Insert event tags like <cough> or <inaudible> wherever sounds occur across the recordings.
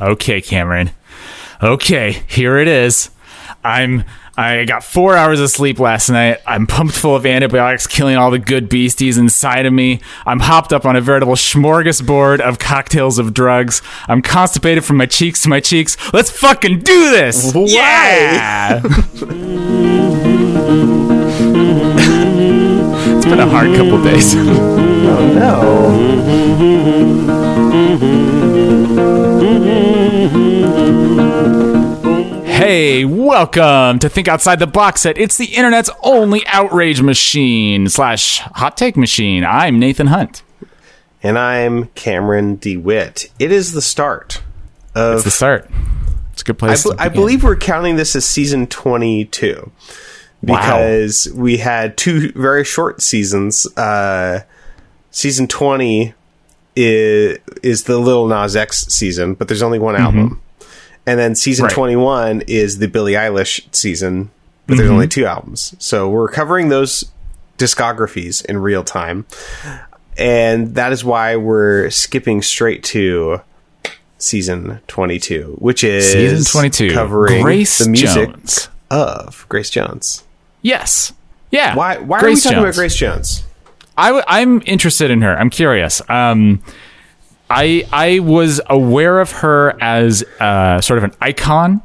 Okay, Cameron. Okay, here it is. I'm I got four hours of sleep last night. I'm pumped full of antibiotics, killing all the good beasties inside of me. I'm hopped up on a veritable smorgasbord of cocktails of drugs. I'm constipated from my cheeks to my cheeks. Let's fucking do this! Why? Yeah! <laughs> it's been a hard couple days. <laughs> Oh no. Hey, welcome to Think Outside the Box Set. It's the internet's only outrage machine slash hot take machine. I'm Nathan Hunt. And I'm Cameron DeWitt. It is the start of. It's the start. It's a good I, place. be- to I believe we're counting this as season 22 because we had two very short seasons. Uh, season 20 is, is the Lil Nas X season, but there's only one album. And then season Right. 21 is the Billie Eilish season, but there's only two albums. So we're covering those discographies in real time. And that is why we're skipping straight to season 22, which is Season 22. covering Grace the music Jones. of Grace Jones. Yes. Yeah. Why why are we talking Jones. about Grace Jones? I w- I'm interested in her. I'm curious. Um, I I was aware of her as uh, sort of an icon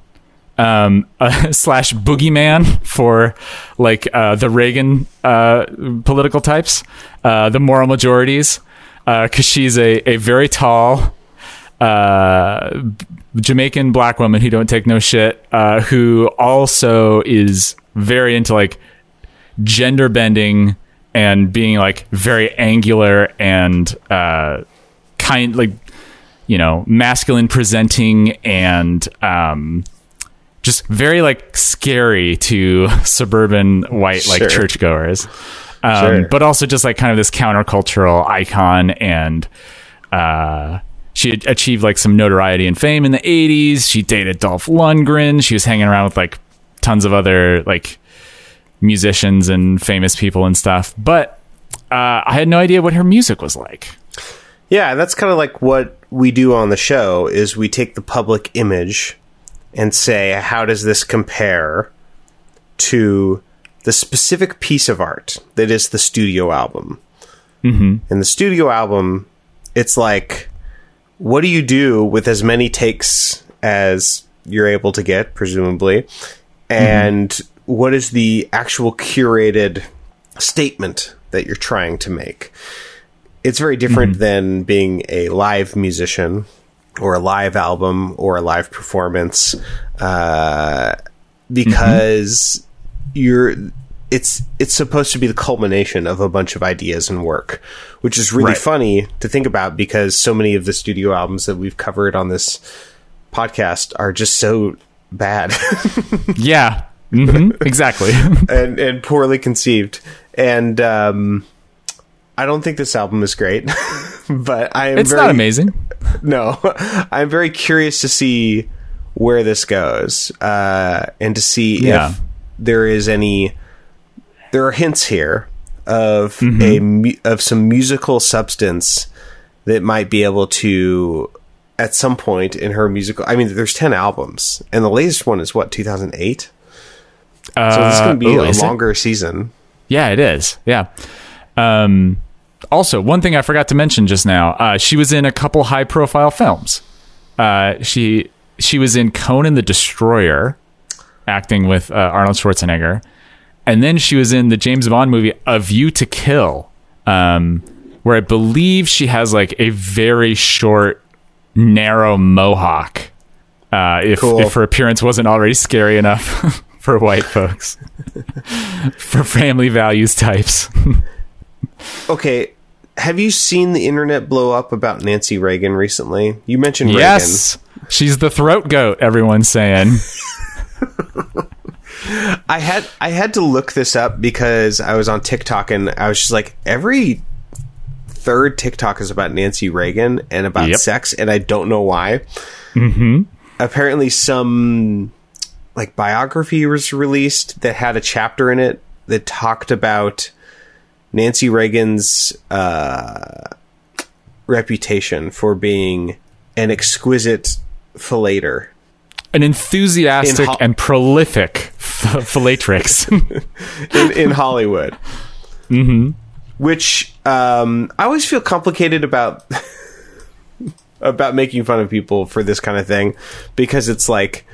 um, <laughs> uh, slash boogeyman for like uh, the Reagan uh, political types, uh, the moral majorities, because she's a, a very tall uh, Jamaican black woman who don't take no shit, uh, who also is very into like gender bending and being like very angular and uh, kind like you know masculine presenting and um, just very like scary to <laughs> suburban white like Sure. churchgoers. Um, Sure. But also just like kind of this countercultural icon and uh, she achieved like some notoriety and fame in the 80s. She dated Dolph Lundgren. She was hanging around with like tons of other like musicians and famous people and stuff. But uh, I had no idea what her music was like. Yeah, that's kind of like what we do on the show is we take the public image and say how does this compare to the specific piece of art that is the studio album. Mm-hmm. And the studio album, it's like, what do you do with as many takes as you're able to get, presumably, and what is the actual curated statement that you're trying to make? it's very different than being a live musician or a live album or a live performance uh, because you're it's it's supposed to be the culmination of a bunch of ideas and work which is really Right. funny to think about because so many of the studio albums that we've covered on this podcast are just so bad <laughs> Yeah. hmm exactly. <laughs> and and poorly conceived and um I don't think this album is great, <laughs> but I am it's very not amazing. no, I'm very curious to see where this goes, uh, and to see Yeah. if there is any. There are hints here of a of some musical substance that might be able to, at some point in her musical. I mean, there's ten albums, and the latest one is what 2008. Uh, So this is going to be oh, a is it? longer season. Yeah, it is. Yeah. Um, also, one thing I forgot to mention just now, uh, she was in a couple high profile films. Uh, she she was in Conan the Destroyer, acting with uh, Arnold Schwarzenegger, and then she was in the James Bond movie A View to Kill, um, where I believe she has like a very short, narrow mohawk. Uh, if Cool. if her appearance wasn't already scary enough <laughs> for white folks, <laughs> for family values types. <laughs> Okay, have you seen the internet blow up about Nancy Reagan recently? You mentioned Reagan. Yes, she's the throat goat. Everyone's saying. I had I had to look this up because I was on TikTok and I was just like every third TikTok is about Nancy Reagan and about Yep. sex and I don't know why. Mm-hmm. Apparently, some like biography was released that had a chapter in it that talked about Nancy Reagan's uh, reputation for being an exquisite fellator An enthusiastic ho- and prolific f- philatrix. <laughs> in, in Hollywood. Mm-hmm. Which um, I always feel complicated about <laughs> about making fun of people for this kind of thing because it's like,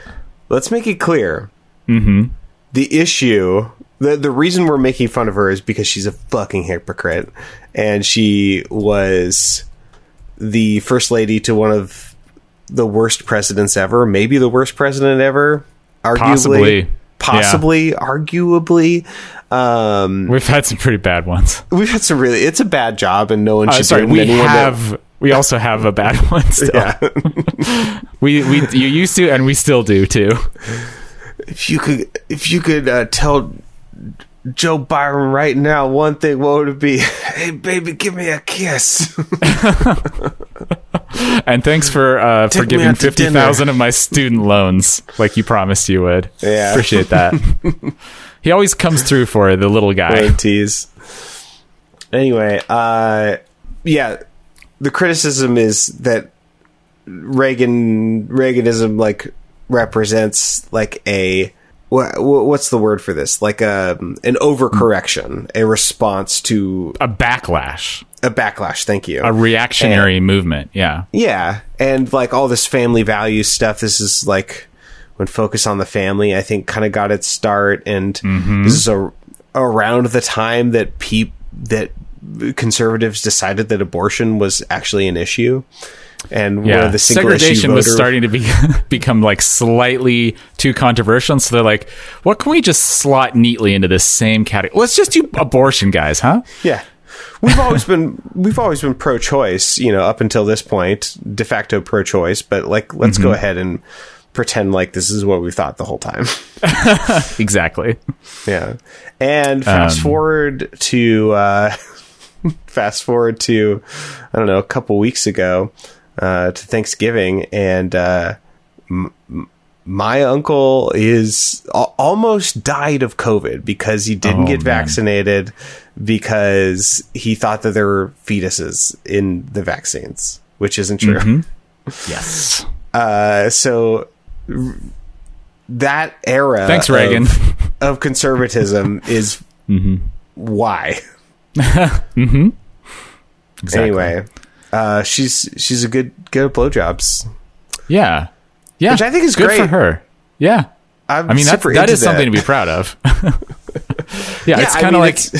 let's make it clear. Mm-hmm. The issue, the the reason we're making fun of her is because she's a fucking hypocrite, and she was the first lady to one of the worst presidents ever, maybe the worst president ever, arguably, Possibly. possibly, arguably. Um, We've had some pretty bad ones. we've had some really. It's a bad job, and no one Uh, should. sorry, blame we anyone that- have. we also have a bad <laughs> one still. yeah. <laughs> We we you used to, and we still do too. if you could, if you could uh, tell Joe Biden right now one thing, what would it be? <laughs> Hey, baby, give me a kiss. And thanks for uh, for giving fifty thousand of my student loans, like you promised you would. Yeah. appreciate that. He always comes through for the little guy. Tease. Anyway, uh, yeah, the criticism is that Reagan Reaganism like represents like a what, what's the word for this? Like a an overcorrection, a response to A backlash, a backlash. Thank you. a reactionary movement. Yeah, Yeah, and like all this family values stuff. This is like when Focus on the Family, I think, kind of got its start, and this is a, around the time that peop that conservatives decided that abortion was actually an issue, and yeah. the Segregation was starting to be <laughs> become like slightly too controversial, and so they're like, "What can we just slot neatly into this same category? Let's just do abortion, guys, huh?" Yeah. We've always been we've always been pro-choice, you know, up until this point, de facto pro-choice. But like, let's Mm-hmm. go ahead and pretend like this is what we thought the whole time. <laughs> Exactly. Yeah. And fast Um, forward to uh <laughs> fast forward to I don't know, a couple weeks ago uh to Thanksgiving and uh m- my uncle is al- almost died of COVID because he didn't Oh, get man. vaccinated because he thought that there were fetuses in the vaccines, which isn't true. Mm-hmm. <laughs> Yes. Uh, so that era Thanks, Reagan. of <laughs> conservatism is why. <laughs> Exactly. Anyway, uh, she's she's a good good at blowjobs. Yeah. Yeah. Which I think is good great. for her. Yeah. I'm I mean, that into is something to be proud of. <laughs> yeah, it's kind of like it's,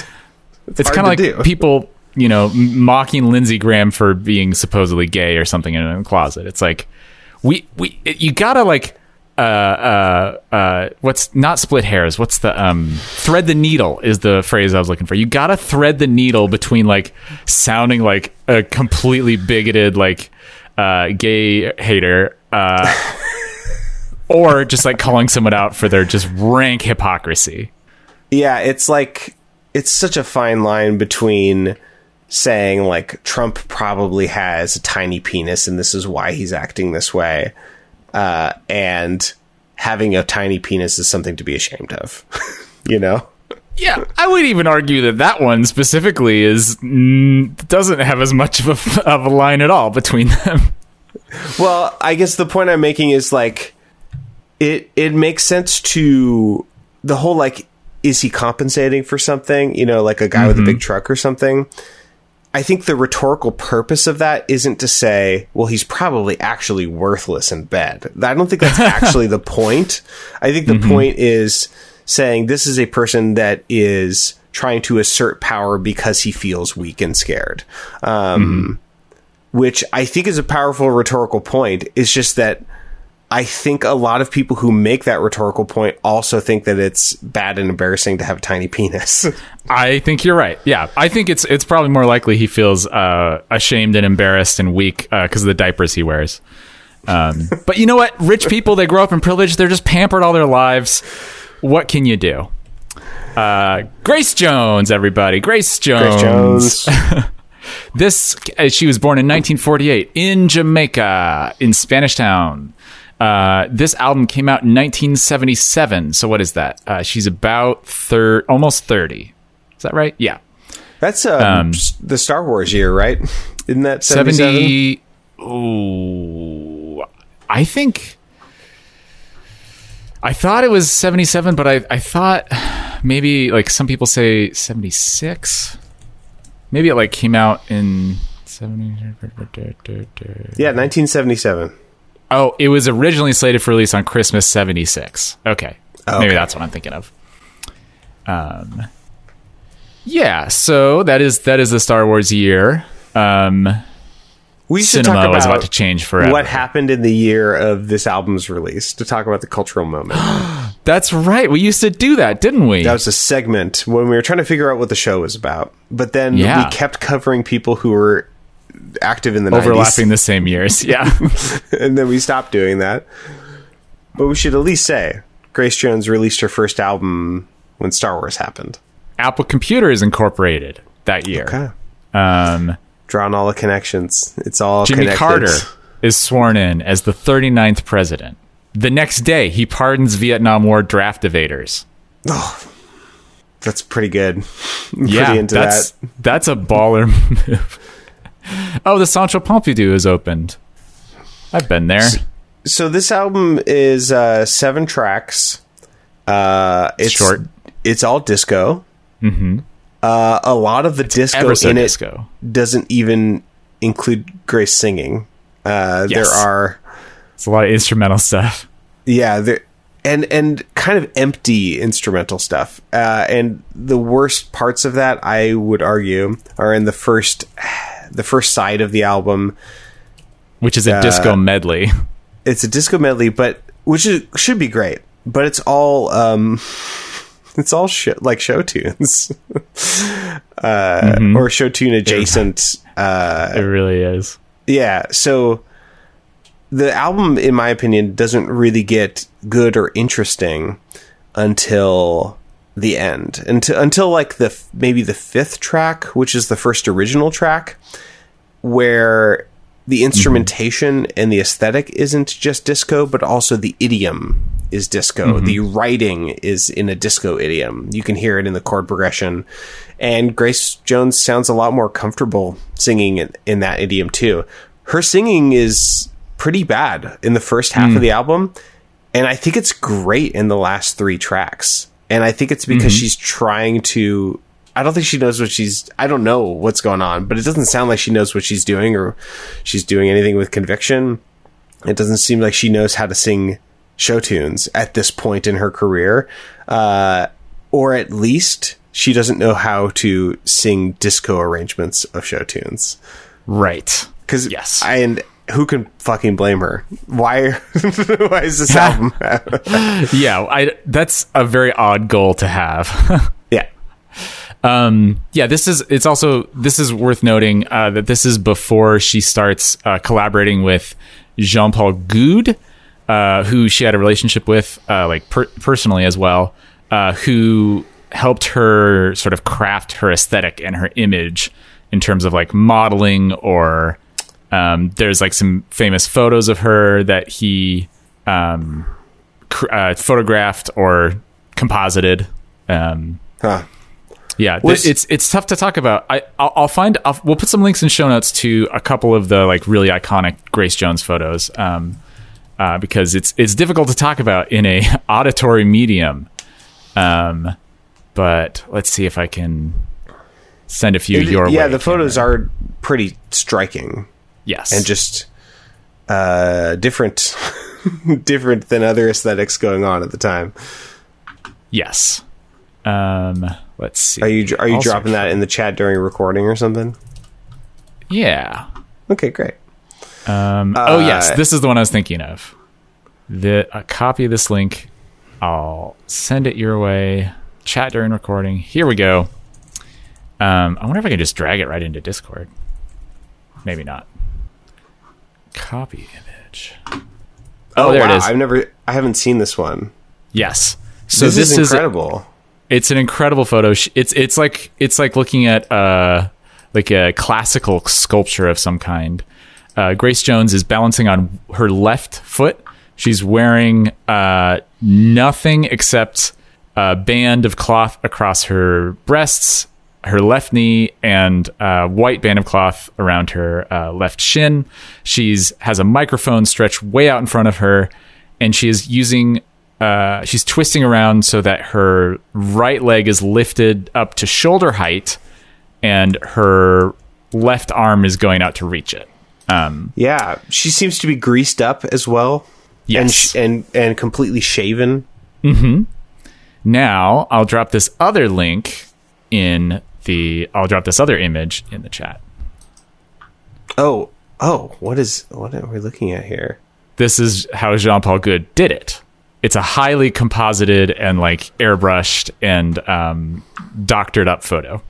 it's hard kind of like do. people, you know, mocking Lindsey Graham for being supposedly gay or something in a closet. It's like we we you gotta like uh uh uh what's not split hairs what's the um thread the needle is the phrase i was looking for. You gotta thread the needle between like sounding like a completely bigoted like uh gay hater uh <laughs> or just like calling someone out for their just rank hypocrisy. Yeah, it's like it's such a fine line between saying like Trump probably has a tiny penis and this is why he's acting this way, uh, and having a tiny penis is something to be ashamed of. <laughs> you know. Yeah, I would even argue that that one specifically is doesn't have as much of a, <laughs> of a line at all between them. <laughs> Well, I guess the point I'm making is like it it makes sense to the whole like is he compensating for something, you know, like a guy with a big truck or something. I think the rhetorical purpose of that isn't to say, well, he's probably actually worthless in bed. I don't think that's <laughs> actually the point. I think the point is saying this is a person that is trying to assert power because he feels weak and scared. Um, which I think is a powerful rhetorical point. It's just that I think a lot of people who make that rhetorical point also think that it's bad and embarrassing to have a tiny penis. <laughs> I think you're right. Yeah, I think it's it's probably more likely he feels uh, ashamed and embarrassed and weak because of the diapers he wears. Um, <laughs> but you know what? Rich people they grow up in privilege. They're just pampered all their lives. What can you do? Uh, Grace Jones, everybody. Grace Jones. Grace Jones. <laughs> This uh, she was born in 1948 in Jamaica in Spanish Town. Uh, this album came out in 1977. So what is that? Uh, she's about third, almost 30. Is that right? Yeah. That's um, Um, the Star Wars year, right? Isn't that 77? 70 Ooh. I think I thought it was 77, but I, I thought maybe like some people say 76. Maybe it like came out in 70. Yeah, 1977. Oh, it was originally slated for release on Christmas 76. Okay. Oh, Maybe that's what I'm thinking of. Um Yeah, so that is that is the Star Wars year. Um We should cinema talk about about to change forever. what happened in the year of this album's release to talk about the cultural moment. <gasps> That's right. We used to do that, didn't we? that was a segment when we were trying to figure out what the show was about. But then Yeah. we kept covering people who were active in the overlapping the same years. Yeah. <laughs> and then we stopped doing that. But we should at least say Grace Jones released her first album when Star Wars happened. Apple Computers Incorporated that year. Okay. Um Drawing all the connections. It's all Jimmy connected. Carter is sworn in as the 39th president. The next day, he pardons Vietnam War draft evaders. That's pretty good. I'm yeah, pretty into that's that. that's a baller <laughs> move. <laughs> oh, the Centre Pompidou is opened. I've been there. So this album is uh, seven tracks. Uh, it's Short. It's all disco. Mm-hmm. Uh, a lot of the disco so in disco. it doesn't even include Grace singing. Uh, Yes. There are, It's a lot of instrumental stuff. yeah, there and and kind of empty instrumental stuff. Uh, and the worst parts of that, I would argue, are in the first the first side of the album. Which is a disco medley. <laughs> it's a disco medley, but which is, should be great. But it's all um, <laughs> it's all sh- like show tunes, <laughs> uh, or show tune adjacent. Uh, It really is. yeah, so the album, in my opinion, doesn't really get good or interesting until the end, until until like the maybe the fifth track, which is the first original track, where the mm-hmm. instrumentation and the aesthetic isn't just disco, but also the idiom is disco. Mm-hmm. The writing is in a disco idiom. You can hear it in the chord progression. And Grace Jones sounds a lot more comfortable singing in, in that idiom too. Her singing is pretty bad in the first half of mm. the album. And I think it's great in the last three tracks. And I think it's because she's trying to. I don't think she knows what she's. I don't know what's going on, but it doesn't sound like she knows what she's doing or she's doing anything with conviction. It doesn't seem like she knows how to sing show tunes at this point in her career. Uh, or at least she doesn't know how to sing disco arrangements of show tunes. Right. Because Yes. I, and who can fucking blame her? Why? <laughs> why is this <laughs> album? Yeah, I that's a very odd goal to have. <laughs> yeah, Um, yeah, this is. It's also this is worth noting uh, that this is before she starts uh, collaborating with Jean Paul Goude, uh, who she had a relationship with, uh, like per- personally as well, uh, who helped her sort of craft her aesthetic and her image in terms of like modeling or. Um, there's like some famous photos of her that he um, cr- uh, photographed or composited. Um, huh. yeah, it's it's tough to talk about. I I'll, I'll find I'll, we'll put some links in show notes to a couple of the like really iconic Grace Jones photos, um, uh, because it's it's difficult to talk about in a <laughs> auditory medium. Um, but let's see if I can send a few your way. yeah, the photos are pretty striking yes, and just uh, different, <laughs> different than other aesthetics going on at the time. yes. Um, let's see. Are you are you I'll dropping that in the chat during recording or something? Yeah. Okay, great. Um, oh yes, this is the one I was thinking of. The a copy of this link. I'll send it your way. Chat during recording. Here we go. Um, I wonder if I can just drag it right into Discord. Maybe not. Copy image. Oh, there wow, it is. I've never, I haven't seen this one. yes. So this, this, is is incredible. it's an incredible photo. It's it's like it's like looking at uh like a classical sculpture of some kind. Uh, Grace Jones is balancing on her left foot. She's wearing uh, nothing except a band of cloth across her breasts, her left knee and a white band of cloth around her uh, left shin. She's has a microphone stretched way out in front of her, and she is using. Uh, she's twisting around so that her right leg is lifted up to shoulder height, and her left arm is going out to reach it. Um, Yeah, she seems to be greased up as well. Yes. and sh- and and completely shaven. Now I'll drop this other link in the. I'll drop this other image in the chat. Oh, oh, what is what are we looking at here? This is how Jean Paul Goude did it. It's a highly composited and like airbrushed and um, doctored up photo.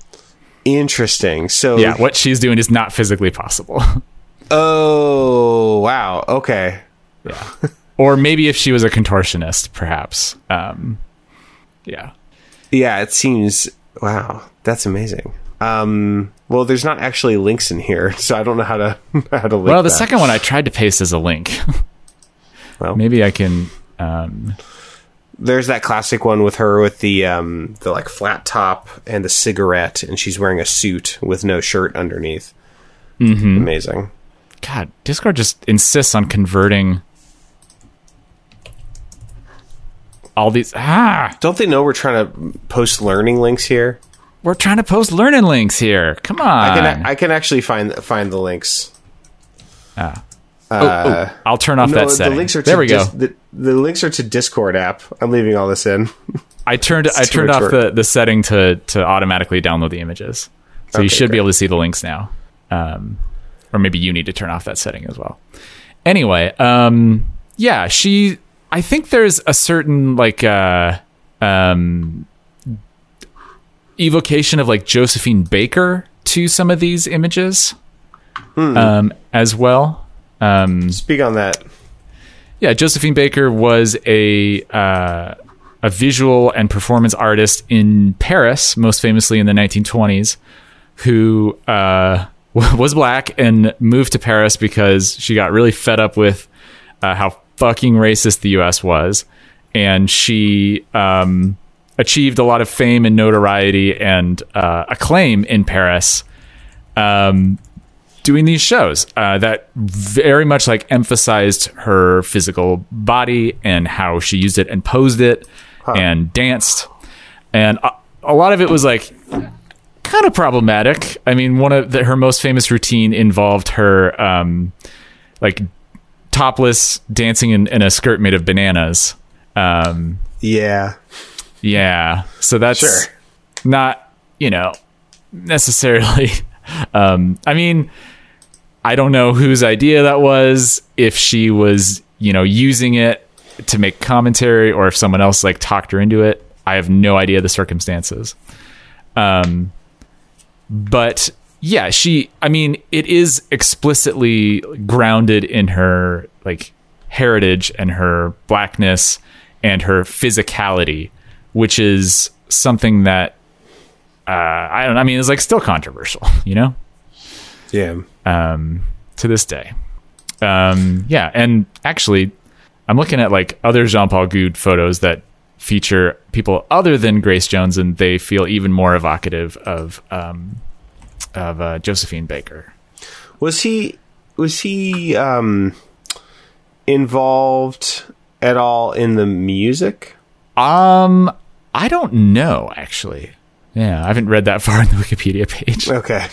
Interesting. So Yeah, what she's doing is not physically possible. <laughs> Oh, wow. Okay. yeah, or maybe if she was a contortionist, perhaps. Um, yeah. Yeah, it seems wow. That's amazing. Um, well, there's not actually links in here, <laughs> so I don't know how to <laughs> how to link. Well, the that. second one I tried to paste as a link. <laughs> Well. maybe I can. Um, there's that classic one with her with the um the like flat top and the cigarette, and she's wearing a suit with no shirt underneath. Mm-hmm. Amazing. God, Discord just insists on converting all these. Ah, Don't they know we're trying to post learning links here? we're trying to post learning links here. Come on. I can I can actually find find the links. Ah. Oh, oh, I'll turn off that setting. the links are there we go. The, the links are to Discord app. I'm leaving all this in. <laughs> I turned I turned off work. the, the setting to to automatically download the images, so you Okay, should be able to see the links now. Um, or maybe you need to turn off that setting as well. Anyway, um, yeah, she. I think there's a certain like uh, um, evocation of like Josephine Baker to some of these images, Hmm. um, as well. Um, Speak on that. yeah, Josephine Baker was a uh, a visual and performance artist in Paris, most famously in the 1920s, who uh, <laughs> was black and moved to Paris because she got really fed up with uh, how fucking racist the U.S. was, and she um, achieved a lot of fame and notoriety and uh, acclaim in Paris. Um, doing these shows uh, that very much like emphasized her physical body and how she used it and posed it and danced and a, a lot of it was like kind of problematic i mean one of the, her most famous routine involved her um, like topless dancing in, in a skirt made of bananas um, Yeah. yeah. So that's Sure. not, you know, necessarily. <laughs> Um, I mean, I don't know whose idea that was, if she was, you know, using it to make commentary or if someone else like talked her into it. I have no idea the circumstances. Um, but yeah, she, I mean, it is explicitly grounded in her like heritage and her blackness and her physicality, which is something that uh, I don't. I mean, it's like still controversial, <laughs> you know, Yeah. um, to this day. Um, yeah, and actually, I'm looking at like other Jean Paul Goude photos that feature people other than Grace Jones, and they feel even more evocative of um, of uh, Josephine Baker. Was he was he um involved at all in the music? Um, I don't know actually. Yeah, I haven't read that <laughs> far in the Wikipedia page. Okay.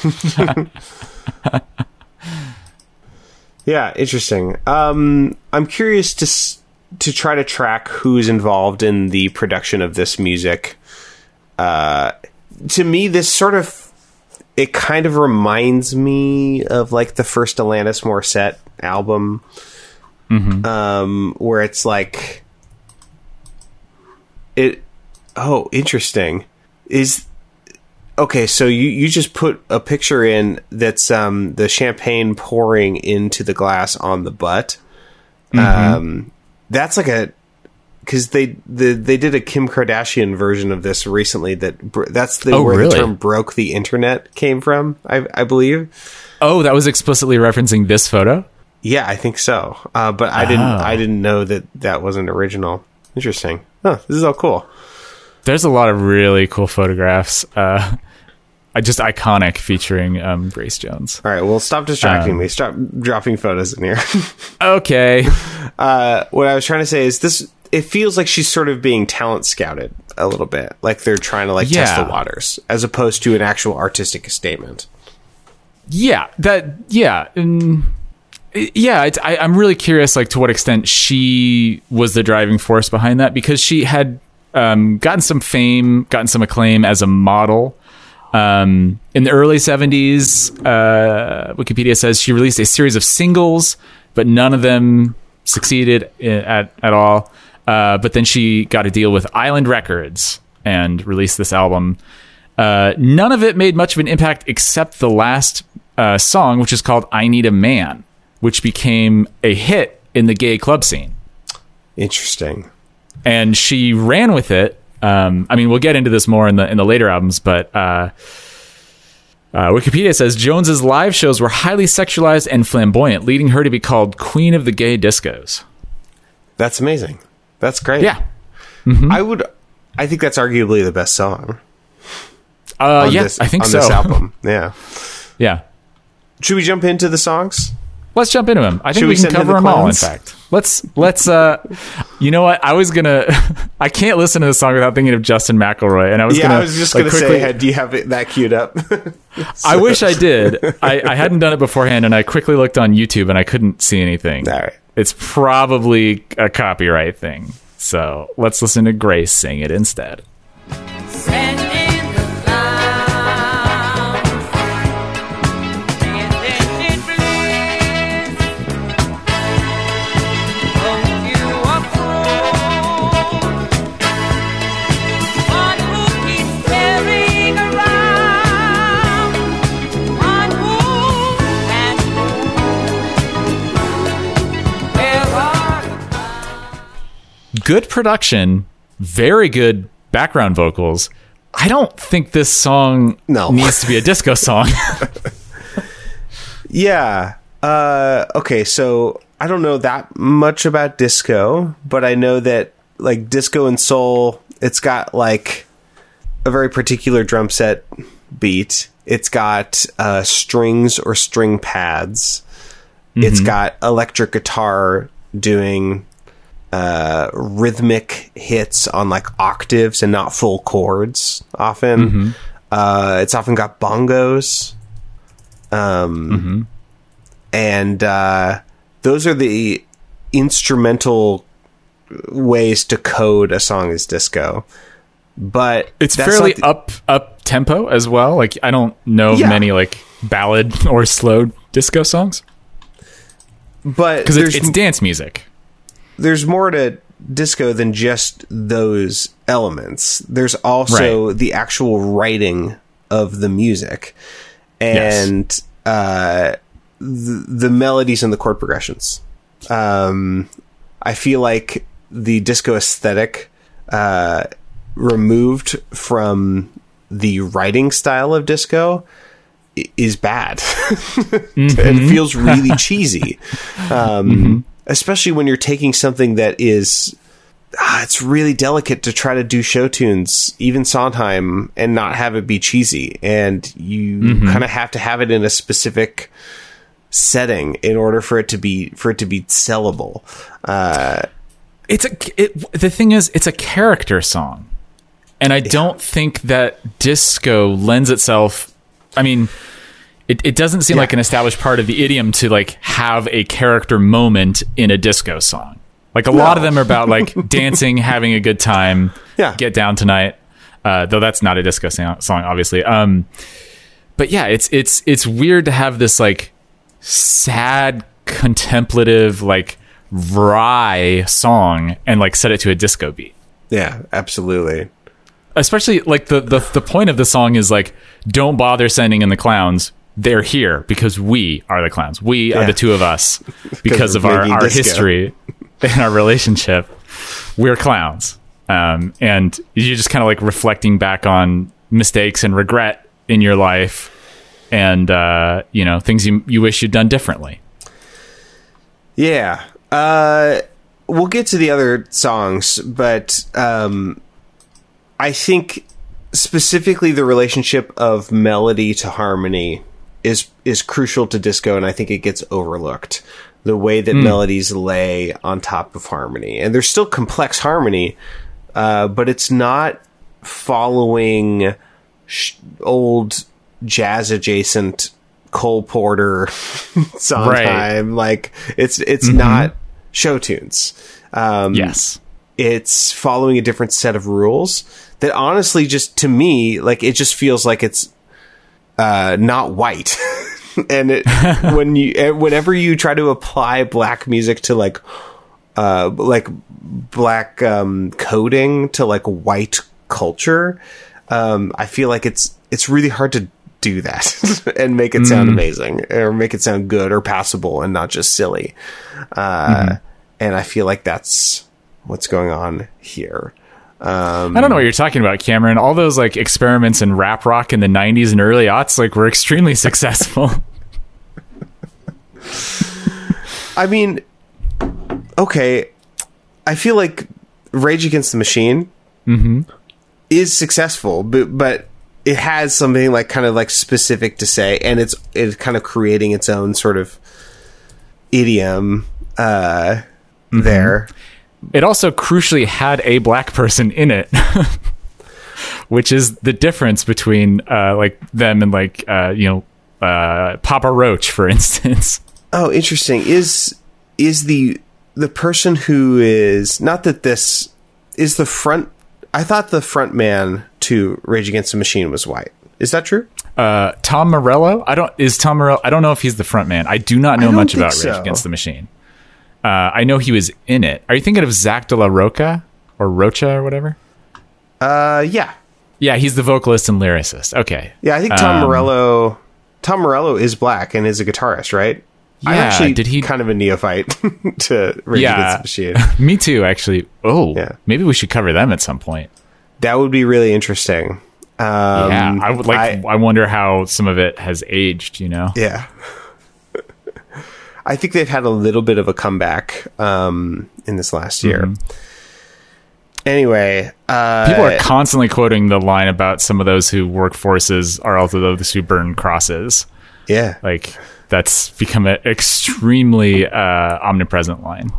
<laughs> yeah, interesting. Um, I'm curious to s- to try to track who's involved in the production of this music. Uh, to me, this sort of it kind of reminds me of like the first Alanis Morissette album, um, where it's like it. Oh, interesting. Is okay so you you just put a picture in that's um the champagne pouring into the glass on the butt um that's like a because they the, they did a Kim Kardashian version of this recently that br- that's the Oh, where really? the term broke the internet came from I I believe Oh, that was explicitly referencing this photo. yeah I think so uh, but I didn't Oh. I didn't know that that wasn't original interesting huh this is all cool there's a lot of really cool photographs uh, <laughs> uh, just iconic featuring um, Grace Jones. All right, well, stop distracting Um, me. Stop dropping photos in here. <laughs> Okay. uh, what I was trying to say is this: it feels like she's sort of being talent scouted a little bit, like they're trying to like test the waters, as opposed to an actual artistic statement. Yeah, that yeah, mm, yeah. It's, I, I'm really curious, like to what extent she was the driving force behind that, because she had um, gotten some fame, gotten some acclaim as a model. Um, in the early 70s, uh, Wikipedia says she released a series of singles, but none of them succeeded at at all. Uh, but then she got a deal with Island Records and released this album. Uh, none of it made much of an impact except the last uh, song, which is called "I Need a Man," which became a hit in the gay club scene. Interesting. And she ran with it. Um, I mean, we'll get into this more in the in the later albums, but uh, uh, Wikipedia says Jones's live shows were highly sexualized and flamboyant, leading her to be called "Queen of the Gay Discos." That's amazing. That's great. Yeah, I would. I think that's arguably the best song. uh, yeah, this, I think on so. This album. <laughs> Yeah. yeah, Should we jump into the songs? Let's jump into them. I think Should we, we can cover the them all. In fact, let's let's. uh You know what? I was gonna. <laughs> I can't listen to the song without thinking of Justin McElroy, and I was Yeah, gonna. I was just like, going to quickly- say, do you have it, that queued up? <laughs> I wish I did. I, I hadn't done it beforehand, and I quickly looked on YouTube, and I couldn't see anything. All right. It's probably a copyright thing. So let's listen to Grace sing it instead. Good production, very good background vocals. I don't think this song No. <laughs> needs to be a disco song. <laughs> Yeah. Uh, okay, so I don't know that much about disco, but I know that like disco and soul, it's got like a very particular drum set beat. It's got uh, strings or string pads. It's got electric guitar doing uh, rhythmic hits on like octaves and not full chords. Often, uh, it's often got bongos. Um, and uh, those are the instrumental ways to code a song as disco. But It's fairly the- up up tempo as well. Like I don't know Yeah. many like ballad <laughs> or slow disco songs but because there's it's, it's dance music. There's more to disco than just those elements. There's also the actual writing of the music and uh, the, the melodies and the chord progressions. Um, I feel like the disco aesthetic uh, removed from the writing style of disco is bad. <laughs> it feels really <laughs> cheesy. Um, Especially when you're taking something that is ah, it's really delicate to try to do show tunes, even Sondheim, and not have it be cheesy. And you kind of have to have it in a specific setting in order for it to be for it to be sellable. Uh, it's a it, the thing is it's a character song and i don't think that disco lends itself i mean it, it doesn't seem Yeah. like an established part of the idiom to like have a character moment in a disco song like a lot of them are about like <laughs> dancing having a good time Yeah. get down tonight uh, though that's not a disco song, song obviously um but yeah it's it's it's weird to have this like sad contemplative like wry song and like set it to a disco beat yeah, absolutely. especially like the, the the point of the song is like don't bother sending in the clowns they're here because we are the clowns. We are the two of us <laughs> because of of our, our disco. history and our relationship. We're clowns. Um, and you're just kind of like reflecting back on mistakes and regret in your life and uh, you know things you, you wish you'd done differently. Yeah. Uh, we'll get to the other songs, but um, I think specifically the relationship of melody to harmony is is crucial to disco and I think it gets overlooked. The way that melodies lay on top of harmony. And there's still complex harmony, uh, but it's not following sh- old jazz adjacent Cole Porter <laughs> Sondheim. Like it's it's not show tunes. Um, Yes. it's following a different set of rules that honestly just to me like it just feels like it's uh not white. <laughs> And it <laughs> when you eh, whenever you try to apply black music to like uh like black um coding to like white culture um i feel like it's it's really hard to do that <laughs> and make it sound amazing or make it sound good or passable and not just silly. Uh and i feel like that's what's going on here um I don't know what you're talking about, Cameron. All those like experiments in rap rock in the '90s and early aughts, like, were extremely <laughs> successful. I mean, okay, I feel like Rage Against the Machine is successful, but but it has something like kind of like specific to say, and it's it's kind of creating its own sort of idiom uh, there. It also crucially had a black person in it, <laughs> which is the difference between uh, like them and like uh, you know uh, Papa Roach, for <laughs> instance. Oh, interesting. Is is the the person who is not that this is the front? I thought the front man to Rage Against the Machine was white. Is that true? Uh, Tom Morello, I don't is Tom Morello. I don't know if he's the front man. I do not know much about so. Rage Against the Machine. Uh, I know he was in it. Are you thinking of Zach De La Roca or Rocha or whatever? Uh, yeah, Yeah, he's the vocalist and lyricist. Okay. yeah. I think Tom Um, Morello. Tom Morello is black and is a guitarist, right? I'm Yeah, actually did he- kind of a neophyte <laughs> to Rage Yeah. Against the Machine. <laughs> Me too, actually. Oh, Yeah. maybe we should cover them at some point. That would be really interesting. Um, yeah, I would like. I- I, wonder how some of it has aged. You know. Yeah. I think they've had a little bit of a comeback um, in this last year. Anyway, uh, People are constantly quoting the line about some of those who work forces are also those who burn crosses. yeah, Like that's become an extremely uh, omnipresent line.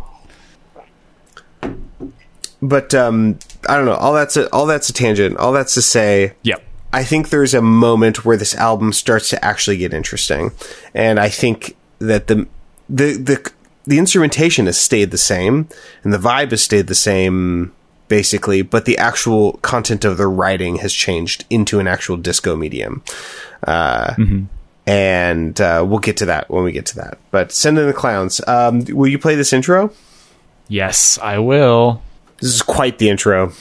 but um, I don't know. All that's a, all that's a tangent. All that's to say, Yep. I think there's a moment where this album starts to actually get interesting, and I think that the the the the instrumentation has stayed the same, and the vibe has stayed the same basically, but the actual content of the writing has changed into an actual disco medium. Uh, And uh, we'll get to that when we get to that. But send in the clowns. Um, will you play this intro? Yes, I will. This is quite the intro.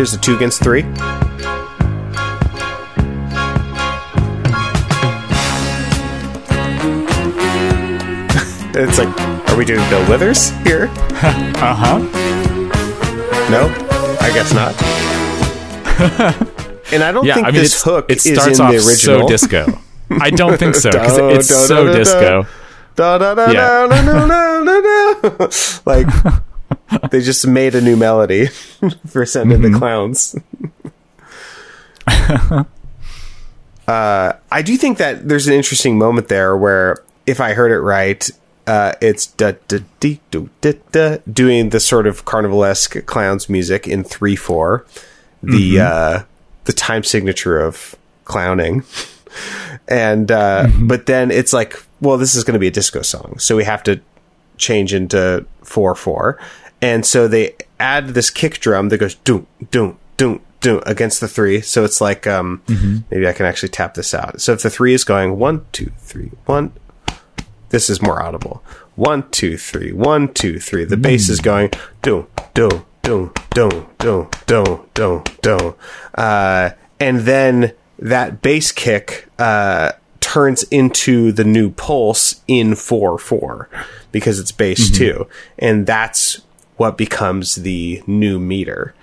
Here's the two against three. it's like, are we doing Bill Withers here? <laughs> Uh huh. No, I guess not. <laughs> and I don't Yeah, think I mean, this hook it is starts in off the original. so disco. I don't think so <laughs> because it's so disco. Like <laughs> they just made a new melody <laughs> for sending Mm-hmm. the clowns. <laughs> uh, I do think that there's an interesting moment there where, if I heard it right, uh, it's da da dee do da da doing the sort of carnivalesque clowns music in three four, the Mm-hmm. uh, the time signature of clowning and uh but then it's like well this is going to be a disco song so we have to change into 4-4 and so they add this kick drum that goes doom, doom, doom, doom against the three. So it's like, um, mm-hmm. maybe I can actually tap this out. So if the three is going one, two, three, one, this is more audible. One, two, three, one, two, three. The mm. bass is mm. going doom, doom, doom, doom, doom, doom, doom, doom. Uh, and then that bass kick, uh, turns into the new pulse in 4 4 because it's bass mm-hmm. 2. And that's what becomes the new meter.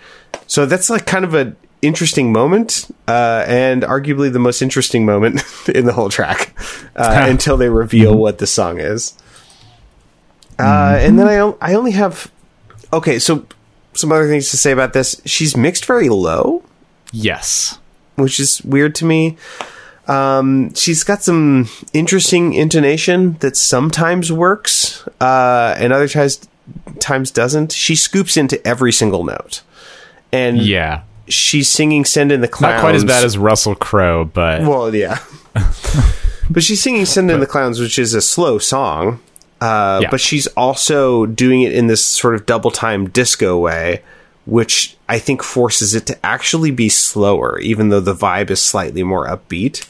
So that's like kind of an interesting moment, uh, and arguably the most interesting moment <laughs> in the whole track uh, <laughs> until they reveal what the song is. Uh, and then I I only have okay. So some other things to say about this. She's mixed very low, Yes. which is weird to me. Um, she's got some interesting intonation that sometimes works, uh, and other times times doesn't. She scoops into every single note, and Yeah. she's singing "Send in the Clowns." Not quite as bad as Russell Crowe, but well, yeah. <laughs> but she's singing "Send in the Clowns," which is a slow song. Uh, Yeah. But she's also doing it in this sort of double time disco way, which I think forces it to actually be slower, even though the vibe is slightly more upbeat.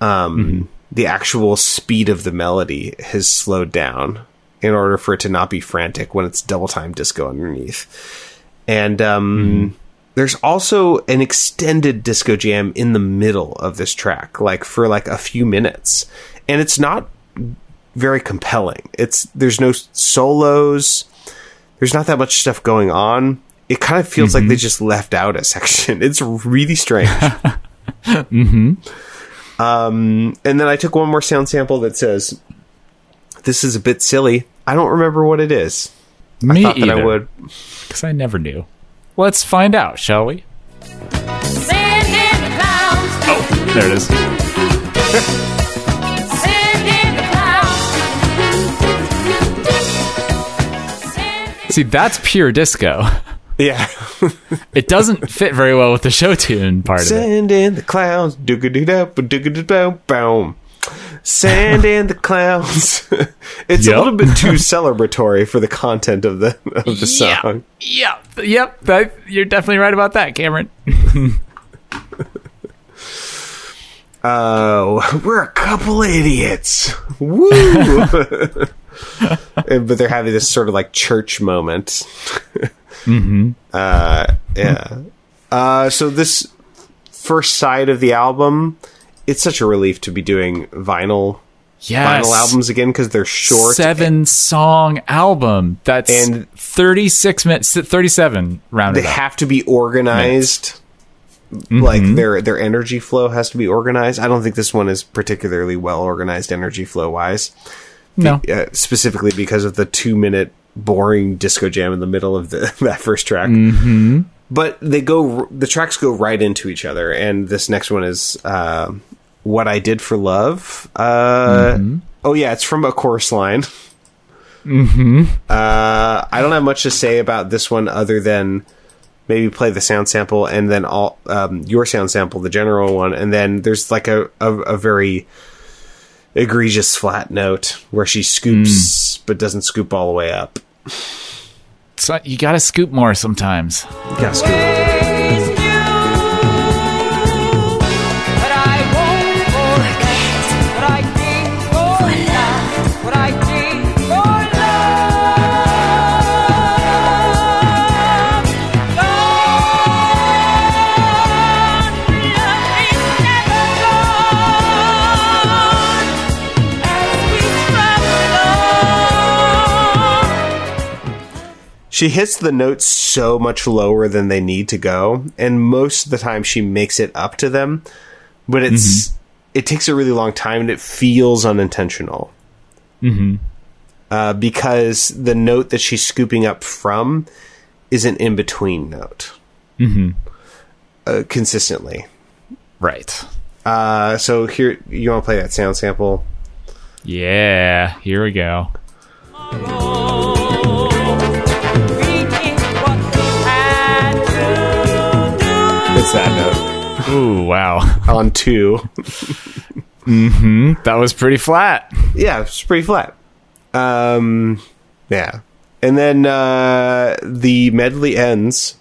Um, The actual speed of the melody has slowed down in order for it to not be frantic when it's double time disco underneath. And um, there's also an extended disco jam in the middle of this track, like for like a few minutes, and it's not very compelling. It's there's no solos, there's not that much stuff going on. It kind of feels like they just left out a <laughs> section. It's really strange. <laughs> Um, and then I took one more sound sample that says, "This is a bit silly." I don't remember what it is. me Thought that I either, would. because I never knew. Let's find out, shall we? Send in the clowns. Oh, there it is. Send in the clowns. See, that's pure disco. Yeah. <laughs> It doesn't fit very well with the show tune part of it. Send in the clowns. Boom. Send and the clowns. <laughs> it's Yep. a little bit too <laughs> celebratory for the content of the of the song. Yeah, yep, yep. That, you're definitely right about that, Cameron. <laughs> Oh, we're a couple idiots. Woo! But they're having this sort of like church moment. mm-hmm. Uh, yeah. Uh, so this first side of the album, it's such a relief to be doing vinyl Yes. vinyl albums again because they're short. Seven song album. That's And- 36 minutes, 37 round. they up. have to be organized. Mm-hmm. Like their their energy flow has to be organized. I don't think this one is particularly well organized energy flow wise. no. uh, specifically because of the two minute boring disco jam in the middle of the <laughs> that first track. Mm-hmm. But they go, the tracks go right into each other, and this next one is uh, "What I Did for Love." Uh, Mm-hmm. Oh yeah, it's from a chorus line. Mm-hmm. Uh, I don't have much to say about this one other than maybe play the sound sample and then all um, your sound sample, the general one, and then there's like a a, a very egregious flat note where she scoops but doesn't scoop all the way up. So you got to scoop more sometimes. Gotta scoop. She hits the notes so much lower than they need to go, and most of the time she makes it up to them, but it's it takes a really long time and it feels unintentional. Mm-hmm. Uh, because the note that she's scooping up from is an in between note. Mm-hmm. Uh, consistently. Right. Uh, so here, you want to play that sound sample? Yeah. Here we go. We that note Ooh, wow. <laughs> on two. That was pretty flat. yeah, it's pretty flat. Um, yeah, and then uh, the medley ends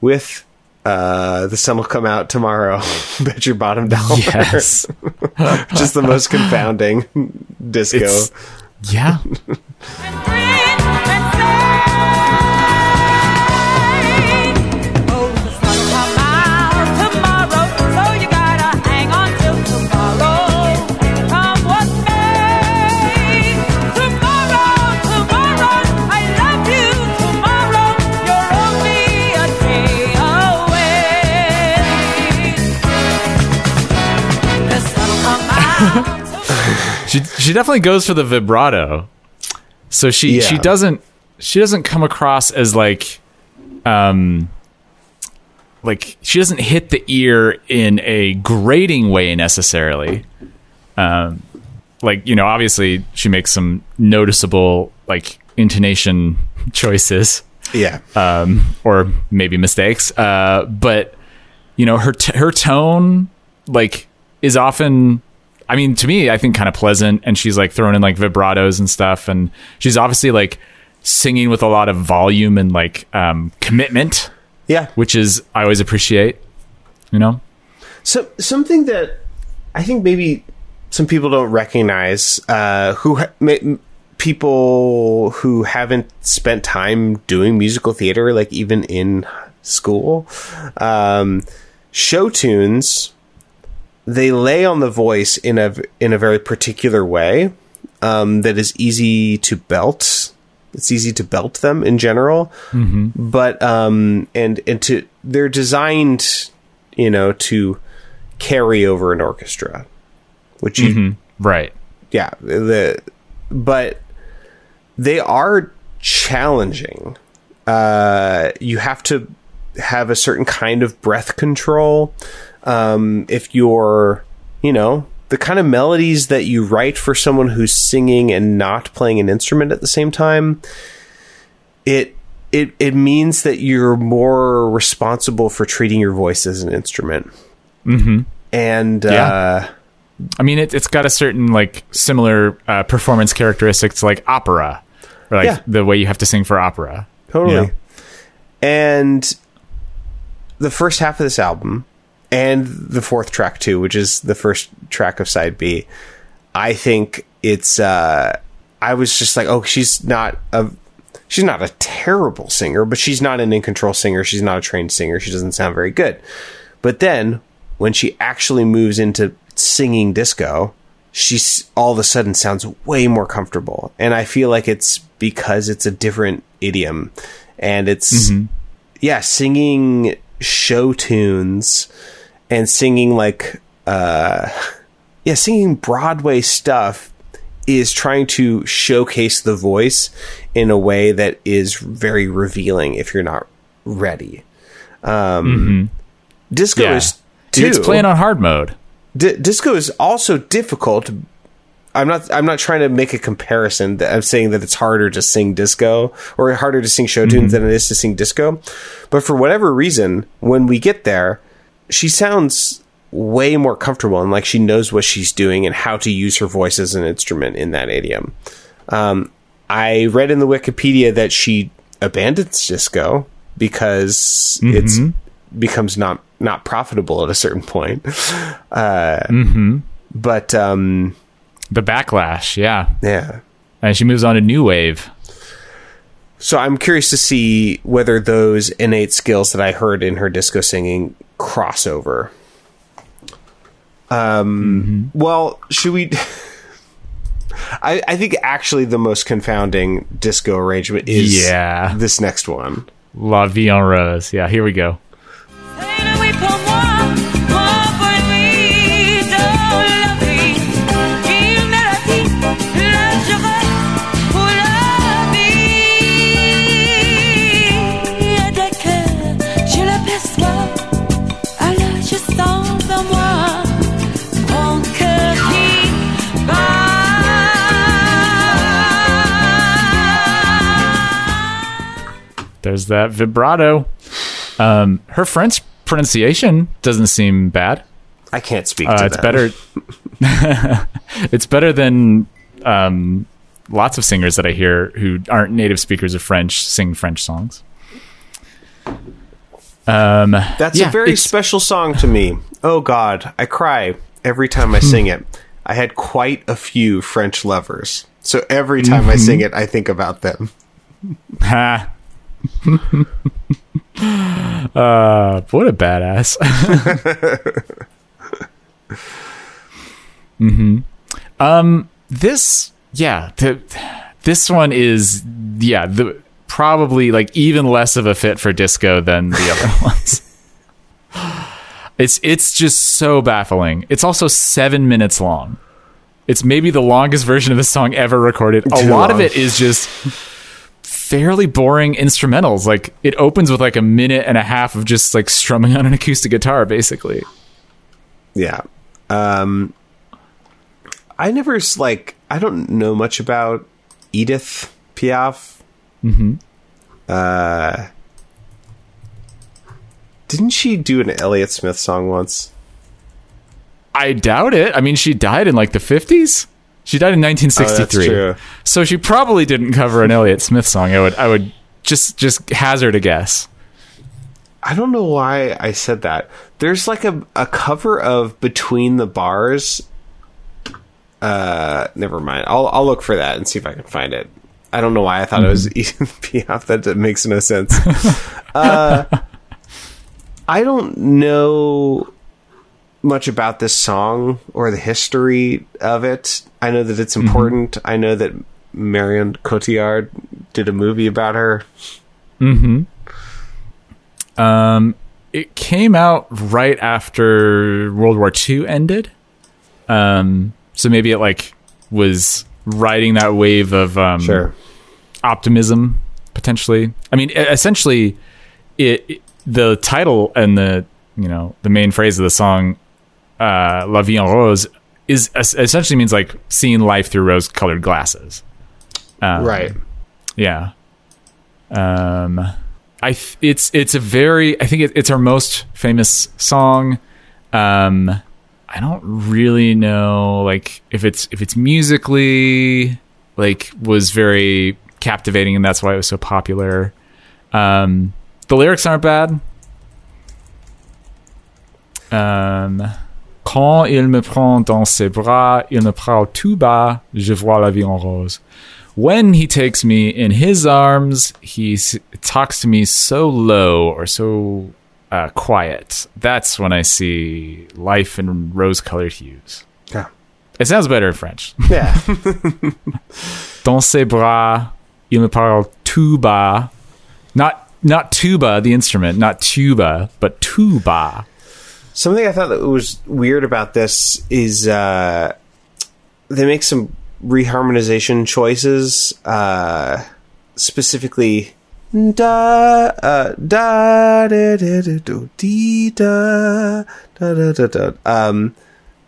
with uh, the sun will come out tomorrow. <laughs> Bet your bottom dollar. Yes. <laughs> just the most confounding disco. It's- yeah. <laughs> she she definitely goes for the vibrato. So she she doesn't she doesn't come across as like um like she doesn't hit the ear in a grating way necessarily. Um like you know obviously she makes some noticeable like intonation <laughs> choices Yeah. um, or maybe mistakes. Uh, but you know, her t- her tone like is often. I mean, to me, I think kind of pleasant, and she's like throwing in like vibratos and stuff, and she's obviously like singing with a lot of volume and like um, commitment, yeah. which is I always appreciate. You know, So something that I think maybe some people don't recognize, uh, who ha- m- people who haven't spent time doing musical theater, like even in school, um, show tunes. They lay on the voice in a in a very particular way um, that is easy to belt. It's easy to belt them in general, but um, and and to they're designed, you know, to carry over an orchestra, which you right? yeah the but they are challenging. Uh you have to have a certain kind of breath control um if you're you know the kind of melodies that you write for someone who's singing and not playing an instrument at the same time it it it means that you're more responsible for treating your voice as an instrument mm-hmm. and Yeah. uh I mean, it, it's got a certain like similar uh, performance characteristics like opera, or like Yeah. the way you have to sing for opera. Totally. You know? And the first half of this album and the fourth track too, which is the first track of side B, I think it's uh I was just like, oh, she's not a she's not a terrible singer, but she's not an in control singer, she's not a trained singer, she doesn't sound very good. But then when she actually moves into singing disco, she all of a sudden sounds way more comfortable. And I feel like it's because it's a different idiom. And it's yeah, singing show tunes and singing like uh yeah, singing Broadway stuff is trying to showcase the voice in a way that is very revealing if you're not ready. Um disco Yeah, is too it's playing on hard mode. D- disco is also difficult. I'm not. I'm not trying to make a comparison. I'm saying that it's harder to sing disco or harder to sing show tunes than it is to sing disco. But for whatever reason, when we get there, she sounds way more comfortable and like she knows what she's doing and how to use her voice as an instrument in that idiom. Um, I read in the Wikipedia that she abandons disco because it's becomes not not profitable at a certain point. Uh, But um, The backlash, yeah. yeah. And she moves on to new wave. So I'm curious to see whether those innate skills that I heard in her disco singing cross over. Um, Well, should we? <laughs> I, I think actually the most confounding disco arrangement is Yeah. this next one. La Vie en Rose. Yeah, here we go. Oui There's that vibrato. Um, her French pronunciation doesn't seem bad. I can't speak Uh, it's that. better. <laughs> it's better than um, lots of singers that I hear who aren't native speakers of French sing French songs. Um, That's yeah, a very special song to me. Oh God, I cry every time I sing it. I had quite a few French lovers, so every time I sing it, I think about them. <laughs> Ha. <laughs> uh, what a badass. <laughs> hmm Um, this, yeah, the, this one is, yeah, the probably like even less of a fit for disco than the other <laughs> ones. It's it's just so baffling. It's also seven minutes long. It's maybe the longest version of the song ever recorded. A Too lot of it is just fairly boring instrumentals. Like it opens with like a minute and a half of just like strumming on an acoustic guitar, basically. Yeah. Um I never like I don't know much about Edith Piaf. Mm-hmm. Uh didn't she do an Elliott Smith song once? I doubt it. I mean, she died in like the 50s. She died in 1963. true. So she probably didn't cover an Elliott Smith song. I would I would just just hazard a guess. I don't know why I said that. There's like a, a cover of Between the Bars. Uh, never mind. I'll I'll look for that and see if I can find it. I don't know why I thought it was <laughs> Edith Piaf. That that makes no sense. <laughs> uh, I don't know much about this song or the history of it. I know that it's important. I know that Marion Cotillard did a movie about her. Um, it came out right after World War II ended. Um, so maybe it like was riding that wave of um, Sure. optimism potentially. I mean, essentially, it, it- the title and the you know the main phrase of the song, uh, "La vie en rose," is essentially means like seeing life through rose-colored glasses. Um, Right. Yeah. Um, I th- it's it's a very I think it, it's our most famous song. Um, I don't really know like if it's if it's musically like was very captivating and that's why it was so popular. Um, the lyrics aren't bad. Um, quand il me prend dans ses bras, il me parle tout bas, je vois la vie en rose. When he takes me in his arms, he talks to me so low or so uh, quiet. That's when I see life in rose-colored hues. Yeah. It sounds better in French. <laughs> Yeah. <laughs> Dans ses bras, il me parle tout bas. Not not tuba, the instrument, not tuba, but tuba. Something I thought that was weird about this is uh, they make some reharmonization choices, uh, specifically da uh, da da da da da da da da da. Um,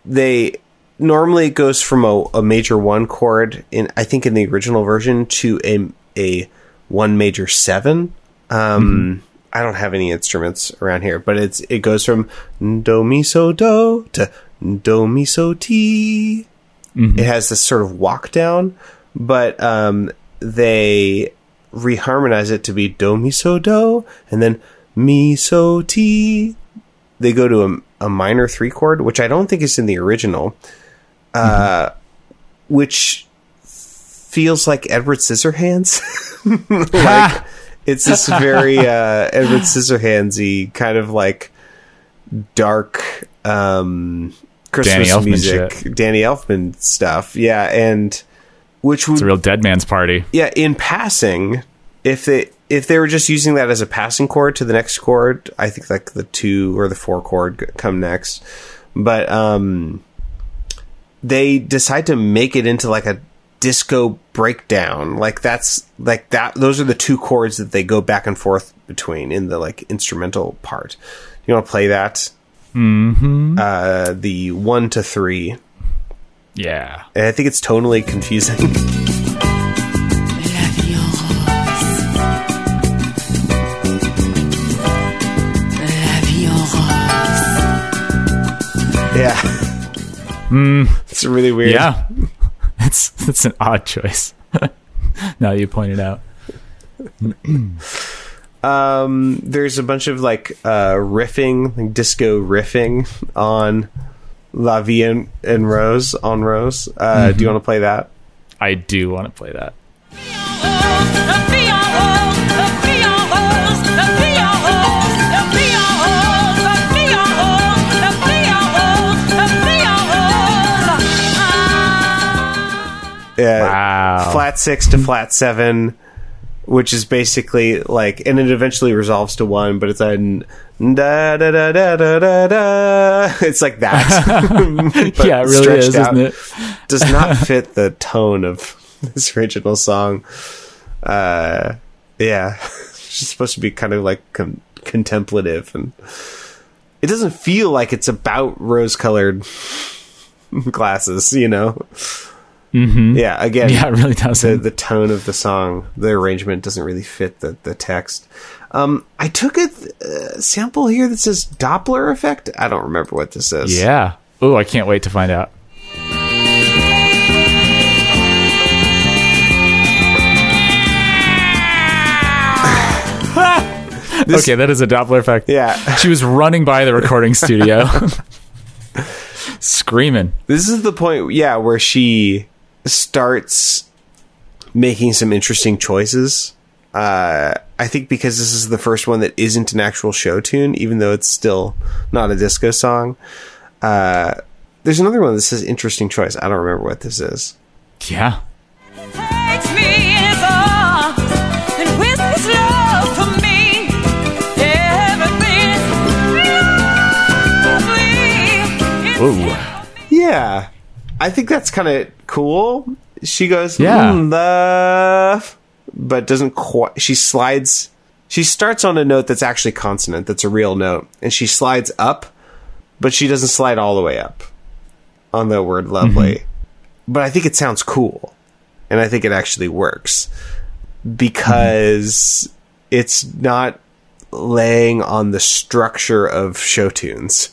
they normally it goes from a, a major one chord in I think in the original version to a a one major seven. Um, I don't have any instruments around here, but it's it goes from do mi so do to do mi so ti. It has this sort of walk down, but um, they reharmonize it to be do mi so do and then mi so ti. They go to a, a minor three chord, which I don't think is in the original, uh, which feels like Edward Scissorhands. <laughs> <laughs> like it's this very <laughs> uh, Edward Scissorhandsy kind of like dark um, Christmas Elfman music, shit. Danny Elfman stuff. Yeah, and which would It's a real dead man's party. yeah, in passing, if they if they were just using that as a passing chord to the next chord, I think like the two or the four chord come next. But um they decide to make it into like a disco breakdown. Like that's like that those are the two chords that they go back and forth between in the like instrumental part. You want to play that? Mm-hmm. Uh the 1 to 3. Yeah. And I think it's tonally confusing. La vie en rose. La vie en rose. yeah. It's really weird. Yeah. It's it's an odd choice. <laughs> now you point it out. Um, there's a bunch of like uh, riffing, like disco riffing on La Vie en, en Rose on Rose. Uh, Do you want to play that? I do want to play that. Yeah, Wow. flat six to flat seven which is basically like, and it eventually resolves to one, but it's a da da da da da da da. <laughs> It's like that. <laughs> Yeah, it really is, out. isn't it? Does not <laughs> fit the tone of this original song. Uh, yeah, she's supposed to be kind of like con- contemplative, and it doesn't feel like it's about rose-colored glasses. You know. Mm-hmm. Yeah. Again. Yeah, it really doesn't. the tone of the song, the arrangement doesn't really fit the, the text. Um, I took a uh, sample here that says Doppler effect. I don't remember what this is. yeah. Oh, I can't wait to find out. <laughs> This- okay, that is a Doppler effect. Yeah. She was running by the recording studio, <laughs> screaming. This is the point, yeah, where she starts making some interesting choices. Uh, I think because this is the first one that isn't an actual show tune, even though it's still not a disco song. Uh, there's another one that says interesting choice. I don't remember what this is. Yeah. takes me in his arms and whispers love to me. Everything's lovely. Ooh. Yeah, I think that's kind of cool. She goes, Yeah. "Mm, love, but doesn't quite. She slides. She starts on a note that's actually consonant. That's a real note, and she slides up, but she doesn't slide all the way up on the word lovely. But I think it sounds cool, and I think it actually works because it's not laying on the structure of show tunes,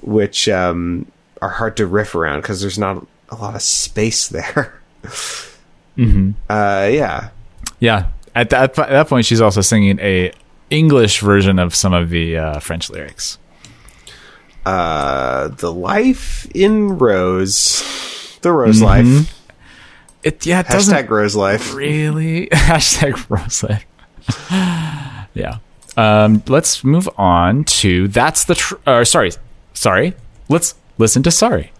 which um, are hard to riff around because there's not a lot of space <laughs> there. mm-hmm. Uh, yeah, Yeah. At that, at that point, she's also singing a English version of some of the uh, French lyrics. uh, the life in Rose, the Rose life, It yeah, it doesn't <laughs> hashtag Rose life. really hashtag rose life. yeah. Um, let's move on to that's the tr- uh, sorry sorry. Let's listen to sorry.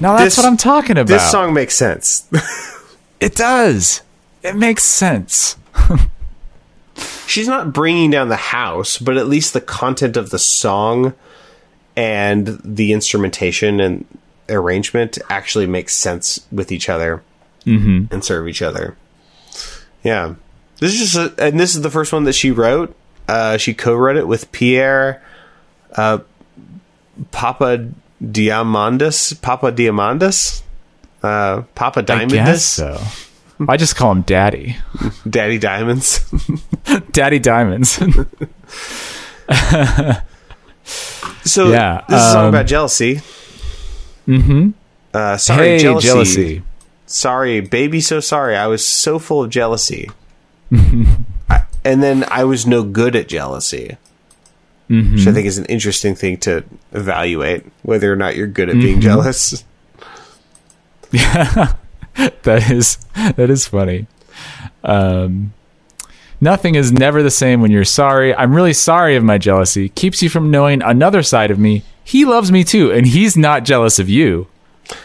Now that's This- what I'm talking about. This song makes sense. <laughs> it does. It makes sense. <laughs> She's not bringing down the house, but at least the content of the song and the instrumentation and arrangement actually makes sense with each other Mm-hmm. and serve each other. Yeah, this is just, a, and this is the first one that she wrote. Uh, she co-wrote it with Pierre uh, Papa Diamandis, Papa Diamandis, uh, Papa Diamondus, so. I just call him Daddy. <laughs> Daddy Diamonds. <laughs> Daddy Diamonds. <laughs> So Yeah, this is a song um, about jealousy. Mm-hmm. Uh, sorry, hey, jealousy. jealousy. Sorry, baby. So sorry. I was so full of jealousy, I, and then I was no good at jealousy, Mm-hmm. which I think is an interesting thing to evaluate whether or not you're good at Mm-hmm. being jealous. Yeah, <laughs> That is that is funny. Um, nothing is never the same when you're sorry. I'm really sorry of my jealousy. Keeps you from knowing another side of me. He loves me too, and he's not jealous of you.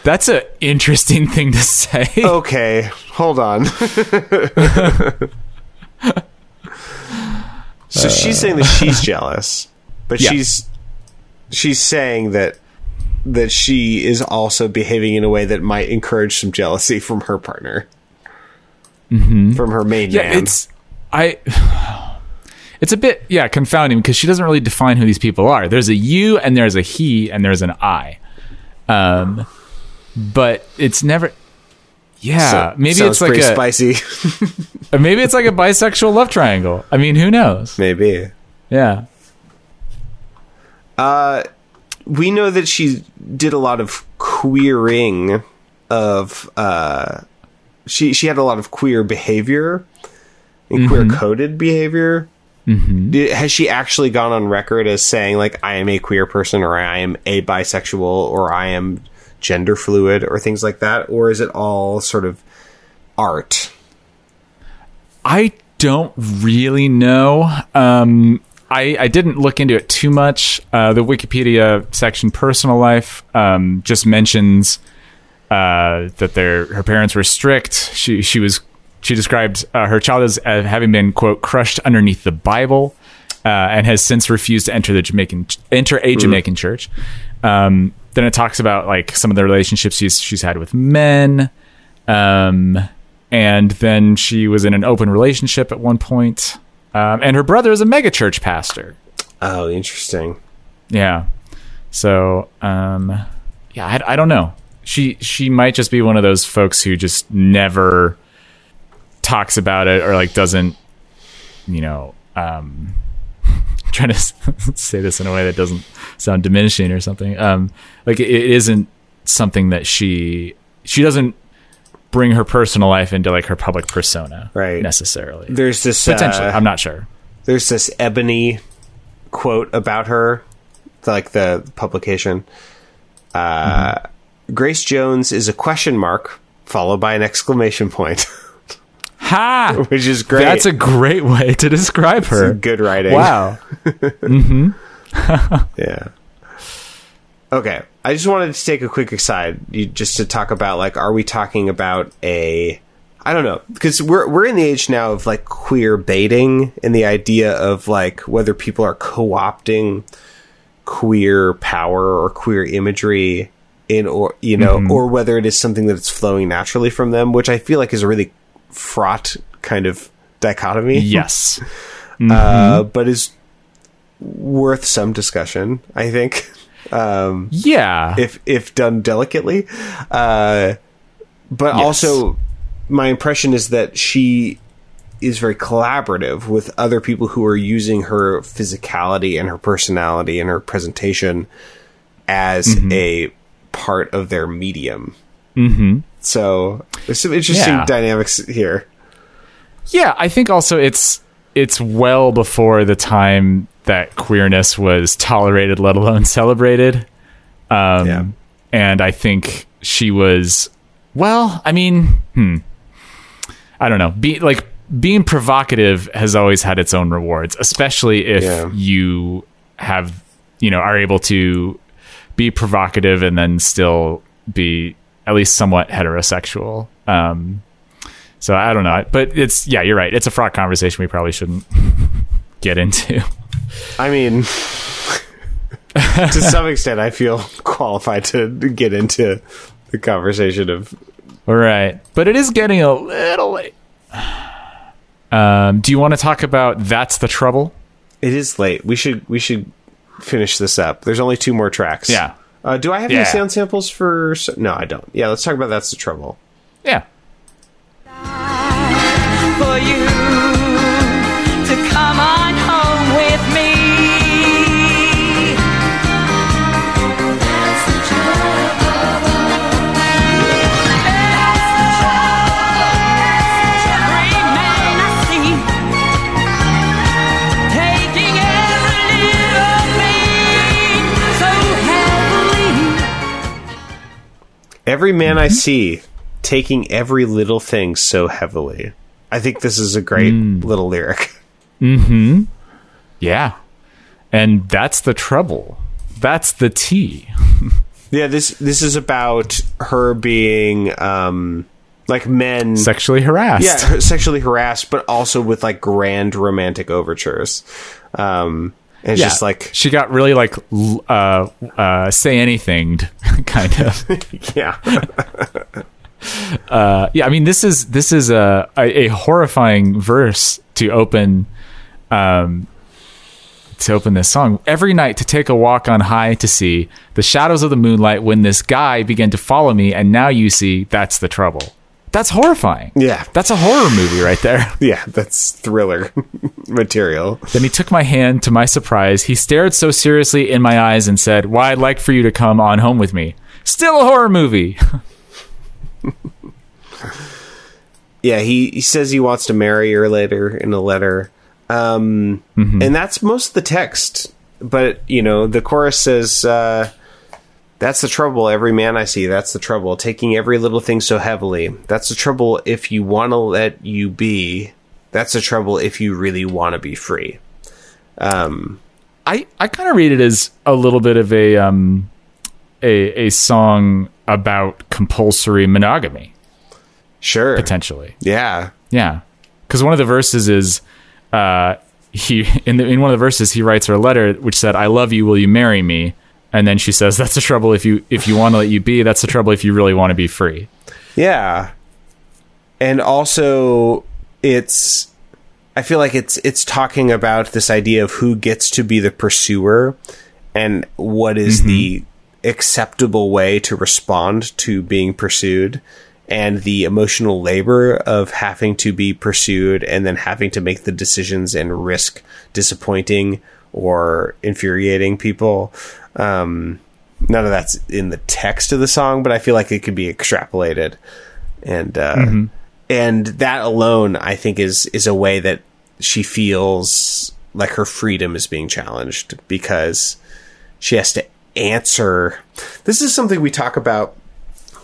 That's an interesting thing to say. Okay, hold on. <laughs> <laughs> so she's saying that she's jealous, but Yeah. she's she's saying that that she is also behaving in a way that might encourage some jealousy from her partner, from her main yeah, man. it's I. <sighs> It's a bit yeah confounding because she doesn't really define who these people are. There's a you and there's a he and there's an I. Um, but it's never. Yeah, So- maybe it's like a spicy. <laughs> Maybe it's like a bisexual love triangle. I mean, who knows? Maybe Yeah. We know that she did a lot of queering of uh she she had a lot of queer behavior and queer coded behavior Did- has she actually gone on record as saying like I am a queer person or I am a bisexual or I am gender fluid or things like that, or is it all sort of art? I don't really know. Um, I, I didn't look into it too much. Uh, the Wikipedia section, personal life, um, just mentions uh, that their her parents were strict. She she was she described uh, her child as uh, having been quote crushed underneath the Bible, uh, and has since refused to enter the Jamaican enter a Jamaican church. Um, then it talks about like some of the relationships she's she's had with men. Um, and then she was in an open relationship at one point. Um, and her brother is a megachurch pastor. Oh, interesting. Yeah. So, um, yeah, I, I don't know. She she might just be one of those folks who just never talks about it or like doesn't, you know, um, <laughs> trying to <laughs> say this in a way that doesn't sound diminishing or something. Um, like it, it isn't something that she she doesn't bring her personal life into like her public persona, Right. Necessarily, There's this potentially. uh, I'm not sure. there's this ebony quote about her like the publication uh, grace jones is a question mark followed by an exclamation point <laughs> Ha! <laughs> which is great That's a great way to describe her. good writing Wow. <laughs> yeah okay i just wanted to take a quick aside you, just to talk about like are we talking about a i don't know because we're we're in the age now of like queer baiting and the idea of like whether people are co-opting queer power or queer imagery in or you know or whether it is something that's flowing naturally from them which i feel like is a really fraught kind of dichotomy. <laughs> Yes. uh, but is worth some discussion i think um, Yeah. if if done delicately uh, but Yes. also my impression is that she is very collaborative with other people who are using her physicality and her personality and her presentation as Mm-hmm. a part of their medium. Mm-hmm. So there's some interesting Yeah. dynamics here. yeah, I think also it's it's well before the time that queerness was tolerated, let alone celebrated. Um, Yeah. And I think she was, well, I mean, hmm, I don't know. Be like being provocative has always had its own rewards, especially if Yeah. you have, you know, are able to be provocative and then still be at least somewhat heterosexual. Um, so I don't know, but it's yeah, you're right. It's a fraught conversation we probably shouldn't <laughs> get into. I mean, to some extent, I feel qualified to get into the conversation of All right, but it is getting a little late. Um, do you want to talk about that's the trouble? It is late. We should we should finish this up. There's only two more tracks. Yeah. Uh, do I have Yeah. any sound samples for? No, I don't. Yeah, let's talk about that's the trouble. Yeah. Every man Mm-hmm. I see taking every little thing so heavily. I think this is a great Mm. little lyric. Yeah. And that's the trouble. That's the T. <laughs> Yeah, this this is about her being um like men Sexually harassed. yeah, <laughs> sexually harassed, but also with like grand romantic overtures. Um, it's Yeah. just like, she got really like uh uh say anything <laughs> kind of. <laughs> yeah, <laughs> Uh, yeah, I mean this is this is a, a a horrifying verse to open um to open this song. Every night to take a walk on high to see the shadows of the moonlight when this guy began to follow me and now you see that's the trouble. That's horrifying. yeah, That's a horror movie right there. <laughs> yeah. That's thriller <laughs> material. Then he took my hand to my surprise. He stared so seriously in my eyes and said, Why, I'd like for you to come on home with me. Still a horror movie. <laughs> Yeah, he, he says he wants to marry her later in a letter. Um, and that's most of the text. But you know, the chorus says, uh, "That's the trouble. Every man I see. That's the trouble. Taking every little thing so heavily. That's the trouble. If you want to let you be, that's the trouble. If you really want to be free." Um, I, I kind of read it as a little bit of a um a a song about compulsory monogamy sure. potentially. Yeah. Yeah, because one of the verses is uh he in the in one of the verses he writes her a letter which said I love you will you marry me and then she says that's the trouble if you if you want to let you be that's the trouble if you really want to be free. Yeah. And also it's I feel like it's it's talking about this idea of who gets to be the pursuer and what is mm-hmm. the acceptable way to respond to being pursued and the emotional labor of having to be pursued and then having to make the decisions and risk disappointing or infuriating people. Um, none of that's in the text of the song, but I feel like it could be extrapolated, and uh, and that alone, I think, is is a way that she feels like her freedom is being challenged because she has to answer. This is something we talk about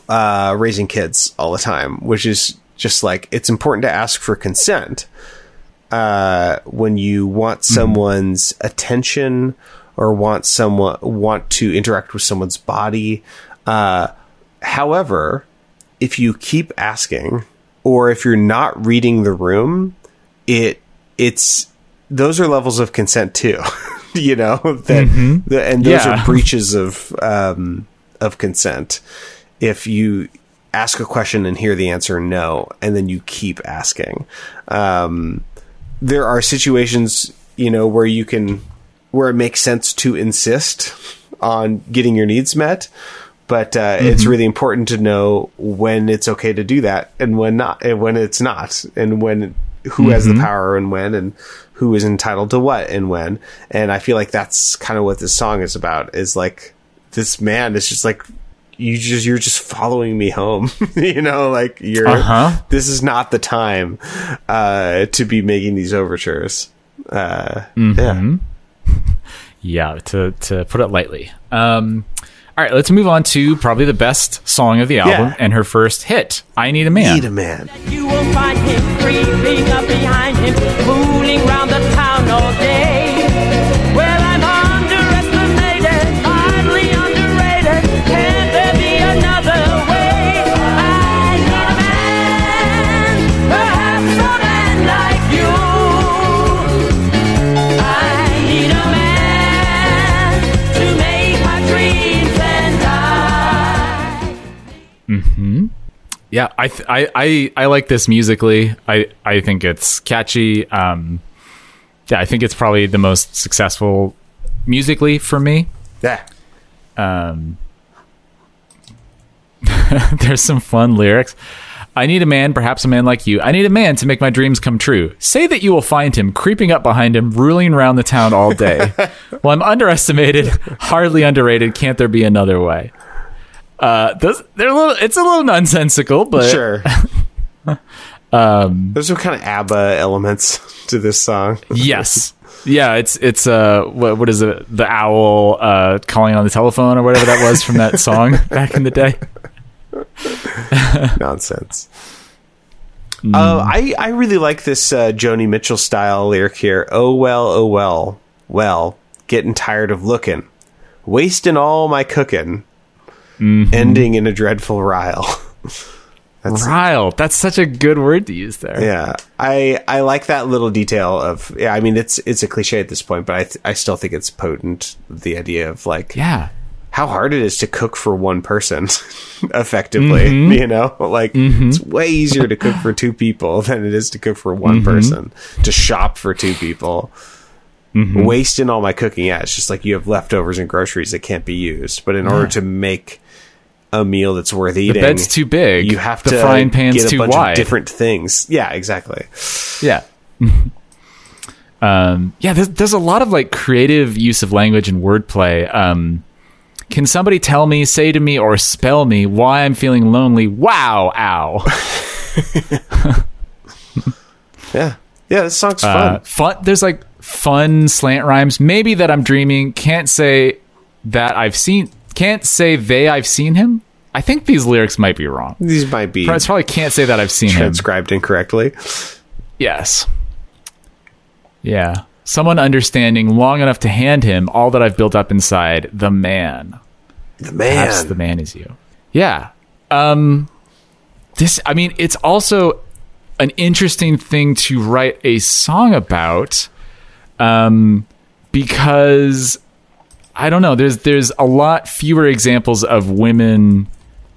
uh, raising kids all the time, which is just like it's important to ask for consent uh, when you want someone's attention or want someone want to interact with someone's body. Uh, however, if you keep asking, or if you're not reading the room, it it's those are levels of consent too. <laughs> you know <laughs> that, the, and those Yeah. are <laughs> breaches of um, of consent. If you ask a question and hear the answer no, and then you keep asking, um, there are situations you know where you can where it makes sense to insist on getting your needs met but uh, it's really important to know when it's okay to do that and when not and when it's not and when who has the power and when and who is entitled to what and when. And i feel like that's kind of what this song is about is like this man is just like you just you're just following me home <laughs> you know like you're Uh-huh. this is not the time uh to be making these overtures uh yeah <laughs> Yeah, to to put it lightly. Um, all right, let's move on to probably the best song of the album Yeah. and her first hit, "I Need a Man." need a man You will find him creeping up behind him, fooling round the town all day. Yeah, I, th- I I I like this musically. I I think it's catchy. Um, yeah, I think it's probably the most successful musically for me. yeah Um, <laughs> there's some fun lyrics. I need a man, perhaps a man like you. I need a man to make my dreams come true. Say that you will find him creeping up behind him, ruling around the town all day. <laughs> well, I'm underestimated, hardly underrated. Can't there be another way? Uh, those, they're a little. It's a little nonsensical, but sure <laughs> um there's some kind of abba elements to this song yes, <laughs> yeah. It's it's uh what what is it? The owl uh calling on the telephone or whatever that was from that song <laughs> back in the day. nonsense uh, I, I really like this uh, Joni Mitchell style lyric here. Oh well, oh well, well, getting tired of looking, wasting all my cooking, ending in a dreadful rile. <laughs> That's, Rile. That's such a good word to use there. Yeah, I I like that little detail of yeah. I mean, it's it's a cliche at this point, but I th- I still think it's potent. The idea of like Yeah. how hard it is to cook for one person <laughs> effectively. Mm-hmm. You know, like it's way easier to cook for two people <laughs> than it is to cook for one Mm-hmm. person. To shop for two people, Mm-hmm. wasting all my cooking. Yeah, it's just like you have leftovers and groceries that can't be used. But in order to make a meal that's worth eating, The bed's too big. You have The to frying pan's get a too bunch wide. of different things. Yeah, exactly. Yeah. <laughs> um, yeah, there's, there's a lot of like creative use of language and wordplay. Um, can somebody tell me, say to me, or spell me why I'm feeling lonely? Wow, ow. <laughs> <laughs> Yeah. Yeah, this song's Uh, fun. fun. There's like fun slant rhymes. Maybe that I'm dreaming. Can't say that I've seen. Can't say they I've seen him. I think these lyrics might be wrong. These might be It's probably can't say that I've seen him. transcribed incorrectly. Yes. Yeah. Someone understanding long enough to hand him all that I've built up inside the man. The man. Perhaps man. the man is you. Yeah. Um this I mean it's also an interesting thing to write a song about um because I don't know there's there's a lot fewer examples of women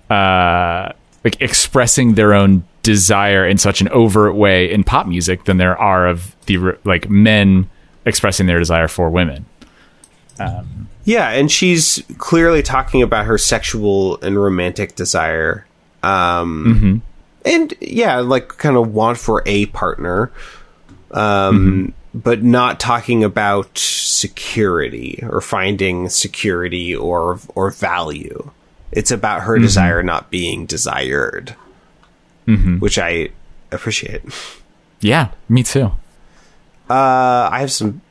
uh like expressing their own desire in such an overt way in pop music than there are of the like men expressing their desire for women. Yeah, and she's clearly talking about her sexual and romantic desire. Um, And yeah, like kind of want for a partner, um, but not talking about security or finding security or or value. It's about her desire not being desired, which I appreciate. Yeah, me too. Uh, I have some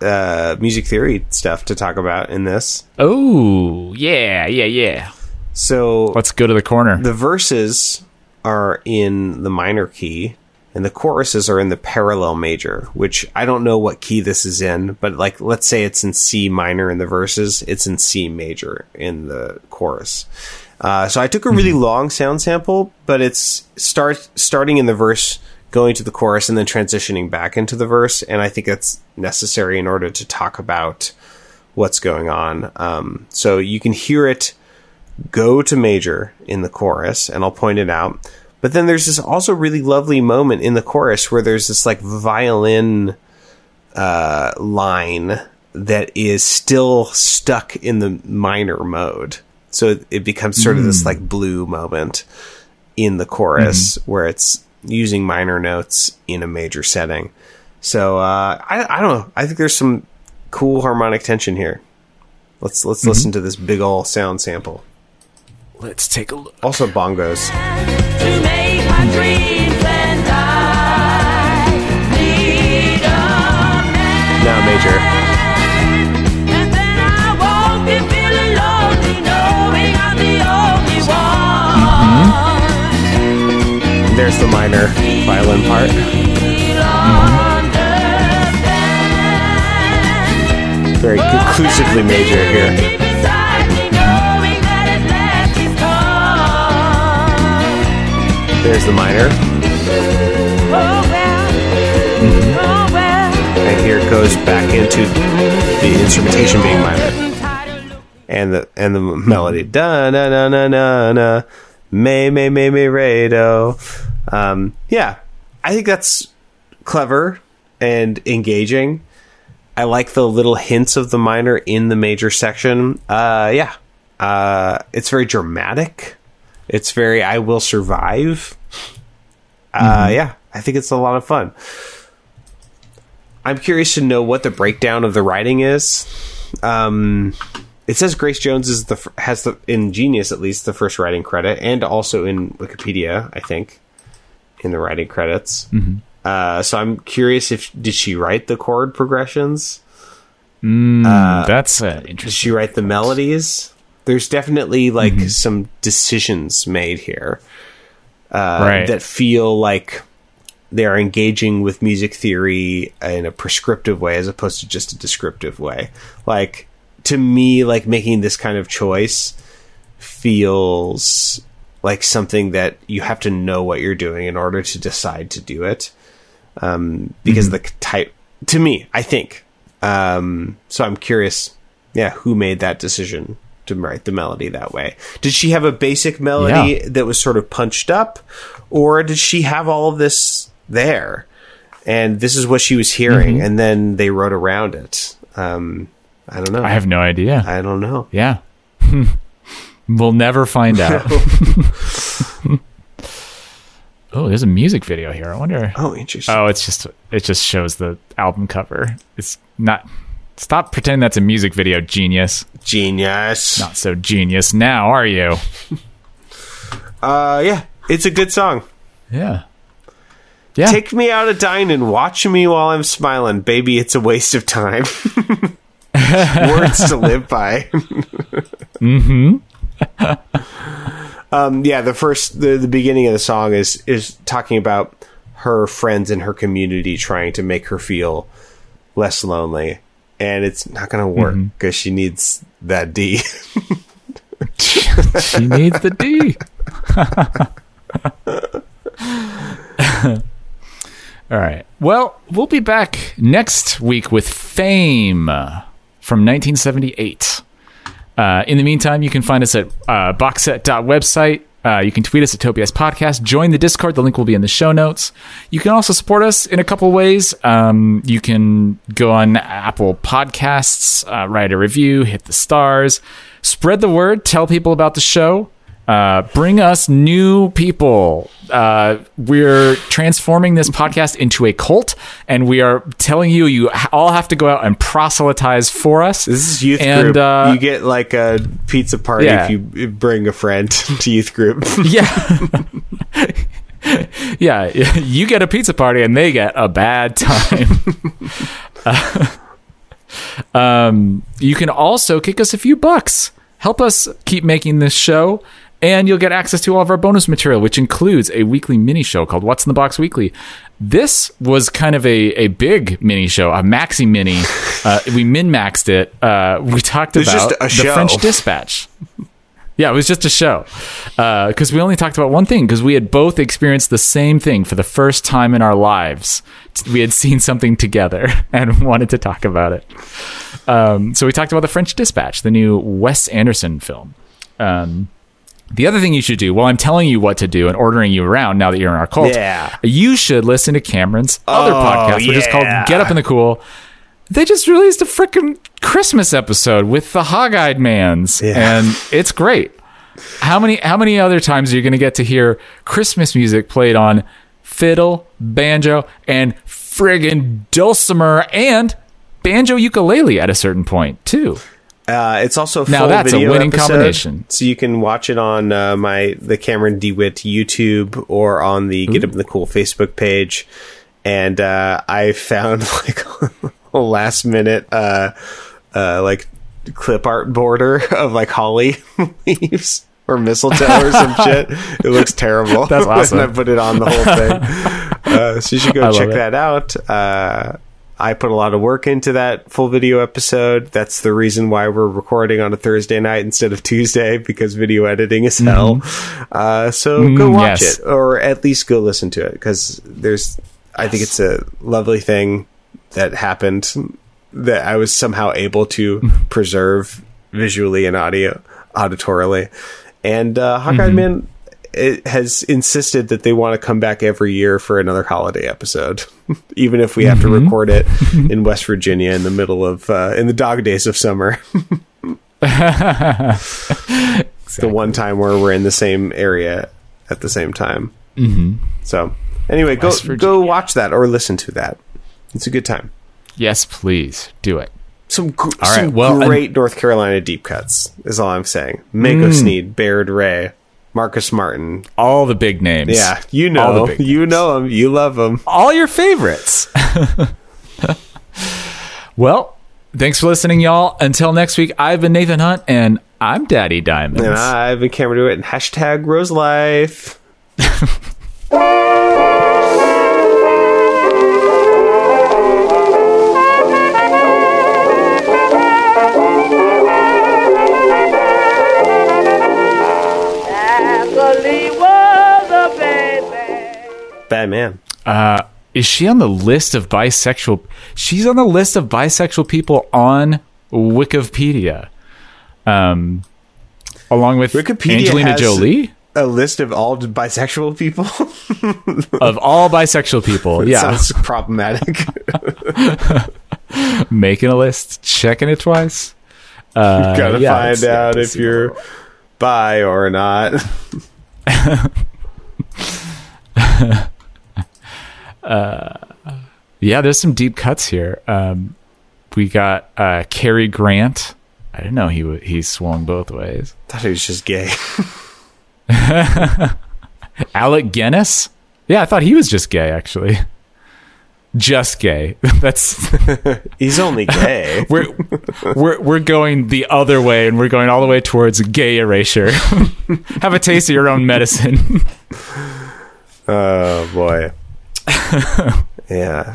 uh, music theory stuff to talk about in this. Oh, yeah, yeah, yeah. So Let's go to the corner. the verses are in the minor key and the choruses are in the parallel major which i don't know what key this is in but like let's say it's in c minor in the verses it's in c major in the chorus. Uh, so i took a really long sound sample but it's start starting in the verse going to the chorus and then transitioning back into the verse and i think that's necessary in order to talk about what's going on. Um, so you can hear it go to major in the chorus, and I'll point it out. But then there's this also really lovely moment in the chorus where there's this like violin uh, line that is still stuck in the minor mode. So it, becomes sort of this like blue moment in the chorus where it's using minor notes in a major setting. So uh, I, I don't know. I think there's some cool harmonic tension here. Let's let's listen to this big ol' sound sample. Let's take a look. Also bongos. Now major. And then I won't be feeling lonely knowing I'm the only one. There's the minor violin part. Mm-hmm. Very conclusively major here. There's the minor. Well, well. And here it goes back into the instrumentation being minor. And the and the melody. Da na na na na na. May may may may re do. Um yeah. I think that's clever and engaging. I like the little hints of the minor in the major section. Uh yeah. Uh it's very dramatic. It's very I will survive. Uh yeah, I think it's a lot of fun. I'm curious to know what the breakdown of the writing is. Um, it says Grace Jones is the has the in Genius at least the first writing credit, and also in Wikipedia, I think, in the writing credits. Uh, so I'm curious if did she write the chord progressions? That's uh, Did she write the melodies? There's definitely like some decisions made here uh, Right. that feel like they are engaging with music theory in a prescriptive way as opposed to just a descriptive way. Like to me, like making this kind of choice feels like something that you have to know what you're doing in order to decide to do it. Um, because the type to me, I think. Um, so I'm curious, yeah, who made that decision to write the melody that way? Did she have a basic melody Yeah. that was sort of punched up, or did she have all of this there? And this is what she was hearing, and then they wrote around it. Um, I don't know. I have no idea. I don't know. Yeah. <laughs> we'll never find out. <laughs> <laughs> oh, there's a music video here. I wonder. Oh, interesting. Oh, it's just it just shows the album cover. It's not. Stop pretending that's a music video, genius. Genius. Not so genius now, are you? <laughs> Uh, yeah, it's a good song. Yeah. Yeah. Take me out of dining. Watch me while I'm smiling. Baby, it's a waste of time. <laughs> Words to live by. <laughs> mm-hmm. um, yeah, the first, the, the beginning of the song is is talking about her friends in her community trying to make her feel less lonely, and it's not going to work because she needs that D. <laughs> she needs the D. <laughs> All right. Well, we'll be back next week with Fame from 1978. Uh, in the meantime, you can find us at uh, boxset.website. Uh, you can tweet us at Topias Podcast. Join the Discord. The link will be in the show notes. You can also support us in a couple ways. Um, you can go on Apple Podcasts, uh, write a review, hit the stars, spread the word, tell people about the show. Uh, bring us new people. Uh, we're transforming this podcast into a cult, and we are telling you you all have to go out and proselytize for us. This is youth And, group. uh, you get like a pizza party Yeah. if you bring a friend <laughs> to youth group. <laughs> Yeah. <laughs> yeah, you get a pizza party and they get a bad time. Uh, um, you can also kick us a few bucks. Help us keep making this show, and you'll get access to all of our bonus material, which includes a weekly mini show called What's in the Box Weekly. This was kind of a, a big mini show, a maxi mini. <laughs> Uh, we min maxed it. Uh, we talked about the. French Dispatch. Yeah, it was just a show. Because we only talked about one thing, because we had both experienced the same thing for the first time in our lives. We had seen something together <laughs> and wanted to talk about it. Um, so we talked about The French Dispatch, the new Wes Anderson film. Um, the other thing you should do, while I'm telling you what to do and ordering you around now that you're in our cult, Yeah. you should listen to Cameron's other Oh, podcast, which is called. Get Up in the Cool. They just released a freaking Christmas episode with the Hog-Eyed Mans, Yeah. and it's great. How many how many other times are you going to get to hear Christmas music played on fiddle, banjo, and friggin' dulcimer and banjo ukulele at a certain point too? Uh, it's also a Now full that's a video winning episode, combination. So you can watch it on uh, my the Cameron DeWitt YouTube or on the Get Up in the Cool Facebook page. And uh, I found <laughs> like a last minute uh, uh, like clip art border of like holly <laughs> leaves or mistletoe or some <laughs> shit. It looks terrible. That's awesome. and I put it on the whole thing. uh, so you should go love check that out. I put a lot of work into that full video episode. That's the reason why we're recording on a Thursday night instead of Tuesday because video editing is hell. Uh, so go Mm, watch yes. it or at least go listen to it because there's, I think it's a lovely thing that happened that I was somehow able to <laughs> preserve visually and audio auditorily. And uh, Hawkeye Man it has insisted that they want to come back every year for another holiday episode, <laughs> even if we have to record it <laughs> in West Virginia in the middle of uh, in the dog days of summer. <laughs> The one time where we're in the same area at the same time. Mm-hmm. So anyway, West go go watch that or listen to that. It's a good time. Yes, please do it. Some, gr- All right, some well, great North Carolina deep cuts is all I'm saying. Manco Sneed, Byard Ray, Marcus Martin. All the big names. Yeah, you know, you know them, you love them. all your favorites. <laughs> well, thanks for listening, y'all. Until next week, I've been Nathan Hunt, and I'm Daddy Diamonds. And I've been Cameron DeWitt and hashtag Rose Life. <laughs> Bad man. Uh, is she on the list of bisexual? She's on the list of bisexual people on Wikipedia. Um, along with Wikipedia Angelina Jolie. A list of all bisexual people. <laughs> Of all bisexual people, <laughs> yeah, Sounds problematic. <laughs> making a list, checking it twice. Uh, Gotta yeah, find out if you're bi or not. Yeah, there's some deep cuts here. Um, we got uh, Cary Grant. I didn't know he w- he swung both ways. thought he was just gay. <laughs> Alec Guinness. Yeah, I thought he was just gay. Actually, just gay. <laughs> That's <laughs> He's only gay. we're we're we're going the other way, and we're going all the way towards gay erasure. Have a taste of your own medicine. oh boy. <laughs> yeah.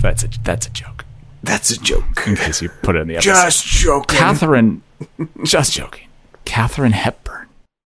That's a that's a joke. That's a joke. In case you put it in the episode. Just joking. Catherine, just joking. Katharine Hepburn